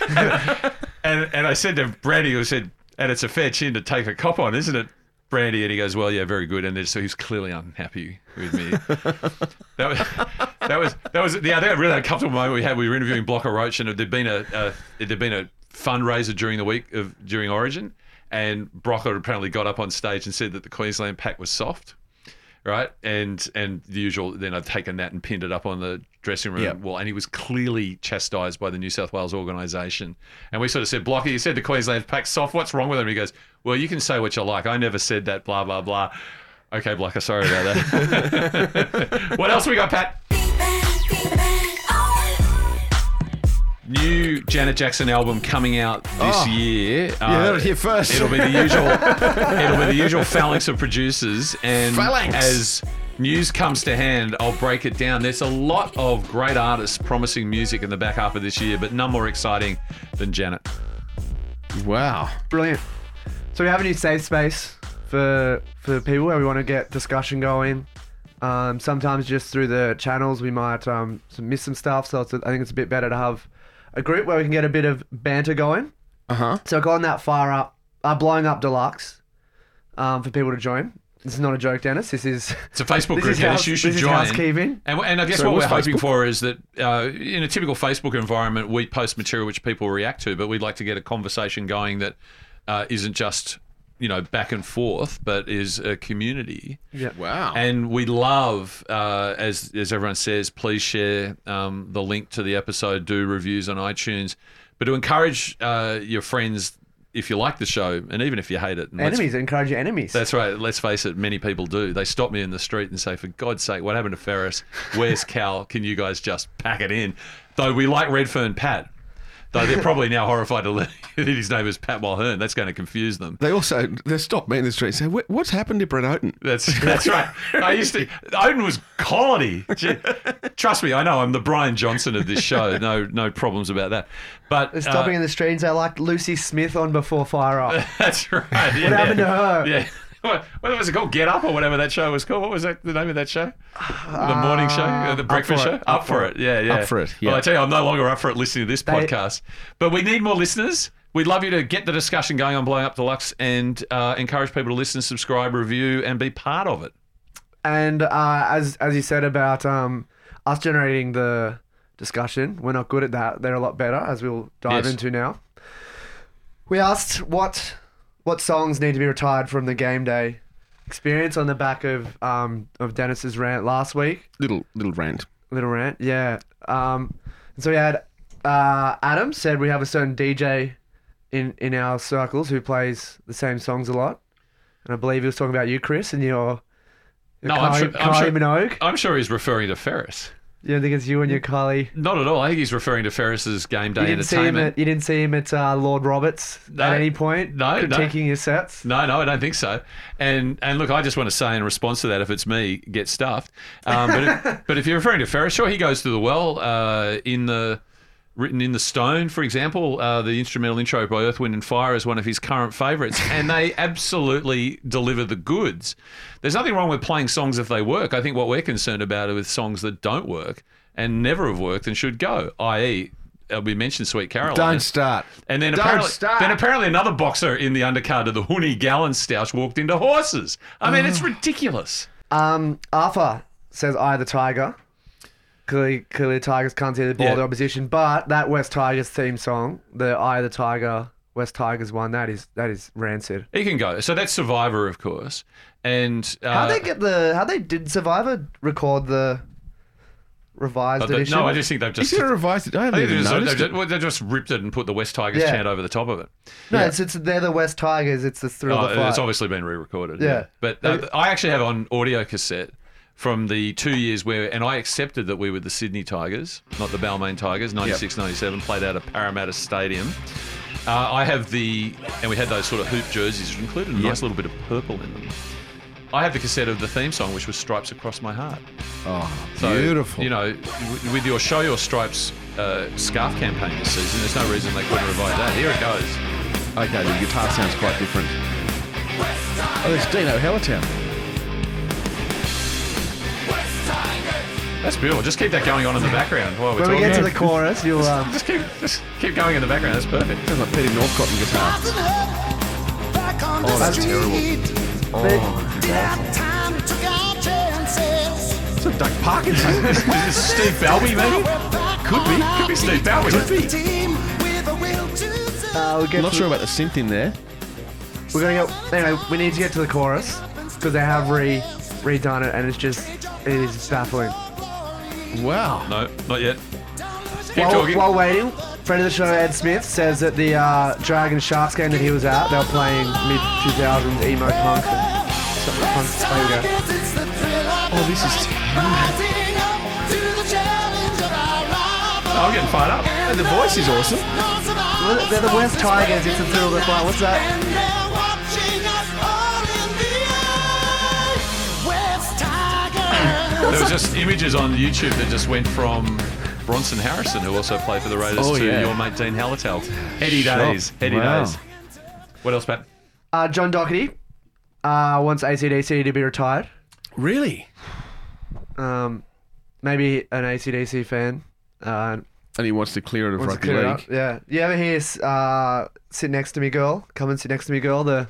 and and I said to Brandy, I said, "And it's a fair chin to take a cop on, isn't it?" Brandy, and he goes, "Well, yeah, very good." And then, so he's clearly unhappy with me. that was that was that was yeah, that really uncomfortable moment we had. We were interviewing Blocker Roach, and there'd been a, a there'd been a fundraiser during the week of during Origin, and Blocker apparently got up on stage and said that the Queensland pack was soft. Right, and and the usual. Then I'd taken that and pinned it up on the dressing room Yep. wall, and he was clearly chastised by the New South Wales organisation. And we sort of said, "Blocker, you said the Queensland pack soft. What's wrong with him?" He goes, "Well, you can say what you like. I never said that. Blah blah blah." Okay, Blocker, sorry about that. what else we got, Pat? New Janet Jackson album coming out this Oh. year. Uh, You heard it here first. It'll be the usual. it'll be the usual phalanx of producers, and Phalanx. as news comes to hand, I'll break it down. There's a lot of great artists promising music in the back half of this year, but none more exciting than Janet. Wow. Brilliant. So we have a new safe space for for people where we want to get discussion going. Um, sometimes just through the channels we might um, miss some stuff. So it's, I think it's a bit better to have a group where we can get a bit of banter going. Uh huh. So calling that far up, uh, blowing up deluxe um, for people to join. This is not a joke, Dennis. This is It's a Facebook this group, is Dennis. house- you should this is join. housekeeping. And, and I guess So what we're what's hoping for is that uh, in a typical Facebook environment, we post material which people react to, but we'd like to get a conversation going that uh, not just you know back and forth, but is a community. Yeah. Wow. And we love, uh, as as everyone says, please share um, the link to the episode, do reviews on iTunes, but to encourage uh, your friends if you like the show, and even if you hate it, Enemies encourage your enemies. That's right. Let's face it, many people do. They stop me in the street and say, "For God's sake, what happened to Ferris? Where's Cal? Can you guys just pack it in?" Though we like Redfern Pat, though they're probably now horrified to learn that his name is Pat Mulhern. That's going to confuse them. They also they stop me in the street and say, "What- "What's happened to Brett Oaten?" That's that's right. I used to. Odin was quality. Gee, Trust me, I know. I'm the Brian Johnson of this show. No, no problems about that. But They're stopping uh, in the streets, and say, like Lucy Smith on Before Fire Up. That's right. What happened to her? Yeah. What, was it called? Get Up or whatever that show was called. What was that, the name of that show? The morning show, Uh, the breakfast show. It. Up, for it. Yeah, yeah. Up for it, Well. I tell you, I'm no longer up for it listening to this They- podcast. But we need more listeners. We'd love you to get the discussion going on Blowing Up Deluxe and uh, encourage people to listen, subscribe, review, and be part of it. And uh, as as you said about um, us generating the discussion, we're not good at that. They're a lot better, as we'll dive Yes. into now. We asked what what songs need to be retired from the game day experience on the back of um, of Dennis's rant last week. Little little rant. Little rant, yeah. Um, and so we had uh, Adam said we have a certain DJ in in our circles who plays the same songs a lot, and I believe he was talking about you, Chris, and your, your No, I'm Kylie, sure, I'm, sure, Minogue. I'm sure he's referring to Ferris. You don't think it's you and your Kylie? Not at all. I think he's referring to Ferris's game day You didn't see him entertainment. at you didn't see him at uh, Lord Roberts No. at any point. No, no. critiquing your sets. No, no, I don't think so. And and look, I just want to say in response to that, if it's me, get stuffed. Um, but if, but if you're referring to Ferris, sure, he goes to the well uh, in the written in the stone, for example. Uh, the instrumental intro by Earth, Wind and Fire is one of his current favourites, and they absolutely deliver the goods. There's nothing wrong with playing songs if they work. I think what we're concerned about are with songs that don't work and never have worked and should go, i.e. uh, We mentioned Sweet Caroline. Don't start. And then Don't apparently, start. then apparently another boxer in the undercard of the Huni Gallen Stoush walked into horses. I mean, it's ridiculous. Um, Arthur says I the Tiger. Clearly, clearly Tigers can't see the ball Yeah. the opposition, but that West Tigers theme song, the Eye of the Tiger West Tigers one, that is that is rancid. He can go. So that's Survivor, of course. And uh, How they get the how they did Survivor record the revised but the- edition? no, I just think they've just. Is it revised? I I haven't think even they've just, noticed they've, it. just, well, they've just ripped it and put the West Tigers Yeah. chant over the top of it. no, yeah. it's it's they're the West Tigers. It's the thrill Oh, of the fight. it's obviously been re-recorded. Yeah. but uh, I actually have on audio cassette from the two years where, and I accepted that we were the Sydney Tigers, not the Balmain Tigers. 96, 97 played out at Parramatta Stadium. Uh, I have the, and we had those sort of hoop jerseys, included a Yep. nice little bit of purple in them. I have the cassette of the theme song, which was "Stripes Across My Heart." Oh, So, beautiful. You know, w- with your Show Your Stripes uh, scarf campaign this season, there's no reason they couldn't revive that. Here it goes. Okay, the guitar sounds quite different. Oh, there's Dene Halatau. That's beautiful. Just keep that going on in the background while we're when we talking. get to the chorus, you'll um, just keep just keep going in the background. That's perfect. Sounds like Peter Northcote and guitar. Oh, that's terrible. Oh, It's a Doug Parkinson. Is this Steve Balbi, maybe? Could be. Could be Steve Balbi. Could be. uh, we'll get I'm not to- sure about the synth in there. We're gonna go. Anyway, we need to get to the chorus because they have re redone it, and it's just it is baffling. Wow. No, not yet. Keep While, talking. while waiting, friend of the show Ed Smith says that the uh, Dragon Sharks game that he was at, they were playing mid 2000s emo punk. Something punk. There we go. Oh, this is. Oh, I'm getting fired up. And the voice is awesome. Well, They're the West Tigers. It's a thrill of the fight. What's that? There was just images on YouTube that just went from Bronson Harrison, who also played for the Raiders, Oh, to yeah. your mate Dene Halatau. Heady Shock. days. Heady Wow. days. What else, Pat? Uh, John Doherty uh, wants ACDC to be retired. Really? Um, maybe an ACDC fan. Uh, And he wants to clear it of wants to rugby clear it league. Yeah. You ever hear uh, "Sit Next to Me, Girl"? Come and sit next to me, girl. The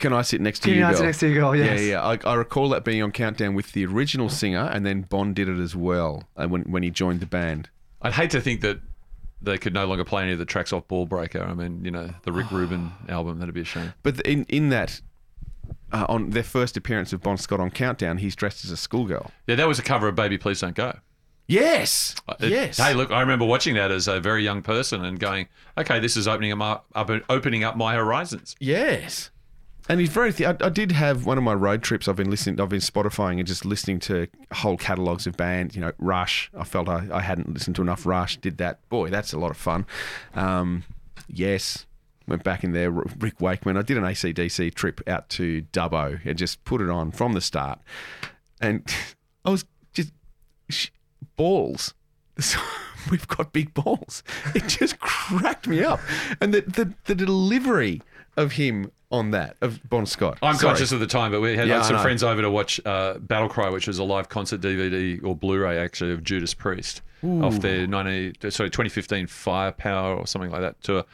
Can I sit next to Can you, you girl? sit next to you, girl? Yes. Yeah, yeah. I, I recall that being on Countdown with the original singer, and then Bon did it as well uh, when when he joined the band. I'd hate to think that they could no longer play any of the tracks off Ball Breaker. I mean, you know, the Rick Rubin album, that'd be a shame. But in in that, uh, on their first appearance of Bon Scott on Countdown, he's dressed as a schoolgirl. Yeah, that was a cover of Baby Please Don't Go. Yes. It- yes. Hey, look, I remember watching that as a very young person and going, okay, this is opening up, up opening up my horizons. Yes. And he's very. Th- I, I did have one of my road trips. I've been listening. I've been Spotifying and just listening to whole catalogs of bands. You know, Rush. I felt I, I hadn't listened to enough Rush. Did that. Boy, that's a lot of fun. Um, yes. Went back in there. Rick Wakeman. I did an ACDC trip out to Dubbo and just put it on from the start. And I was just balls. We've got big balls. It just cracked me up. And the, the, the delivery of him on that, of Bon Scott. I'm Sorry. conscious of the time, but we had Yeah, some friends over to watch uh, Battle Cry, which was a live concert DVD or Blu-ray actually of Judas Priest Ooh. off their 90, sorry 2015 Firepower or something like that tour.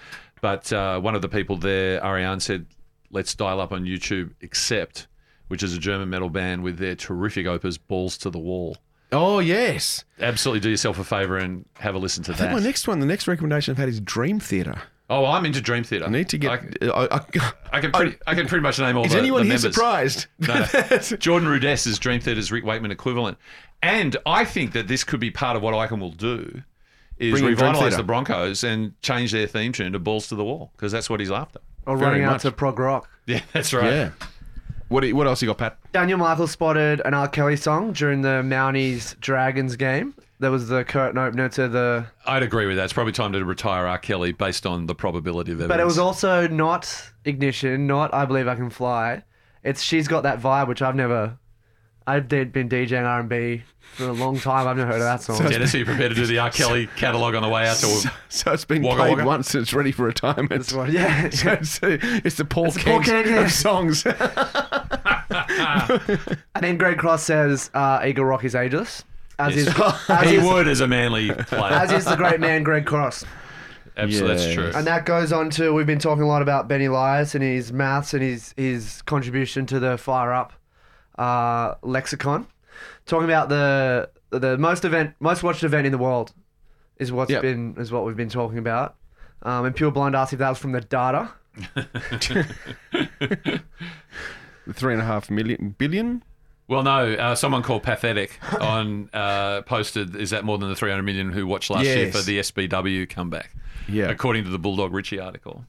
But uh, one of the people there, Ariane, said, "Let's dial up on YouTube." Accept, which is a German metal band with their terrific opus "Balls to the Wall." Oh, yes. Absolutely, do yourself a favor and have a listen to I think my next one, the next recommendation I've had is Dream Theater. Oh, I'm into Dream Theater. I need to get. Uh, I, I, I can pretty, I can pretty much name all Is the, anyone the here members. surprised? No. Jordan Rudess is Dream Theater's Rick Wakeman equivalent. And I think that this could be part of what Ikin will do is Bring in Dream revitalise the Broncos and change their theme tune to Balls to the Wall because that's what he's after. Or Very running out much. to prog rock. Yeah, that's right. Yeah. What, do you- what else you got, Pat? Daniel Michael spotted an R. Kelly song during the Mounties Dragons game. That was the curtain opener to the. I'd agree with that. It's probably time to retire R. Kelly based on the probability of evidence. But it was also not Ignition, not I Believe I Can Fly. It's She's Got That Vibe, which I've never. I've been DJing R&B for a long time. I've never heard of that song. Dennis, are you prepared to do the R. Kelly catalogue on the way out to So, so it's been Wagga played Wagga? once and it's ready for retirement. one, yeah. so it's, uh, it's the Paul It's Kent Kent, yeah. of songs. And then Greg Cross says uh, Eagle Rock is ageless. As Yes. is, as he is, would as a manly player. as is the great man Greg Cross. Absolutely, that's true. And that goes on to we've been talking a lot about Benny Elias and his maths and his his contribution to the Fire Up uh, lexicon. Talking about the the most event most watched event in the world is what's Yep. been is what we've been talking about. Um, and Pure Blind asked if that was from the data. Three and a half million billion. Well, no. Uh, someone called Pathetic on uh, posted, "Is that more than the 300 million who watched last year for the SBW comeback?" Yeah. according to the Bulldog Richie article.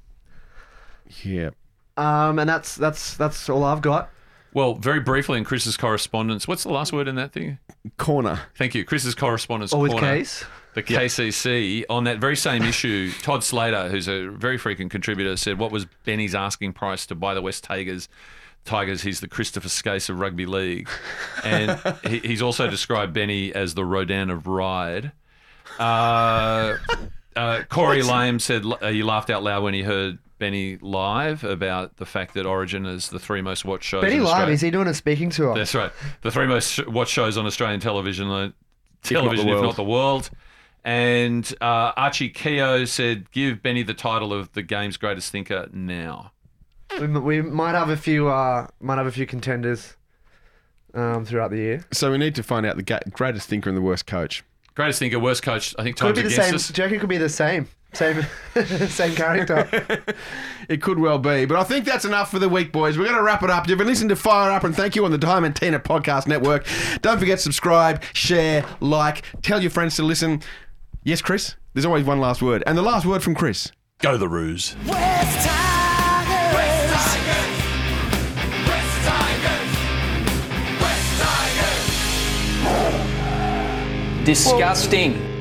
Yeah. Um, and that's that's that's all I've got. Well, very briefly in Chris's correspondence, what's the last word in that thing? Corner. Thank you. Chris's correspondence Or with corner. Case. The KCC on that very same issue, Todd Slater, who's a very frequent contributor, said, "What was Benny's asking price to buy the West Tigers?" Tigers, he's the Christopher Skase of rugby league, and he, he's also described Benny as the Rodan of Ride. Uh, uh, Corey Lame said uh, he laughed out loud when he heard Benny live about the fact that Origin is the three most watched shows. Benny Live, Australia. is he doing a speaking tour? That's right. The three most watched shows on Australian television, uh, not the television, if not the world. And uh, Archie Keogh said, "Give Benny the title of the game's greatest thinker now." We, we might have a few uh might have a few contenders um throughout the year. So we need to find out the ga- greatest thinker and the worst coach. Greatest thinker, worst coach. I think Could time's be the against same. us. Do you reckon it could be the same? Same same character. It could well be, but I think that's enough for the week, boys. We're going to wrap it up. You've been listening to Fire Up, and thank you on the Diamantina Podcast Network. Don't forget subscribe, share, like, tell your friends to listen. Yes, Chris. There's always one last word, and the last word from Chris. Go the Roos. Disgusting.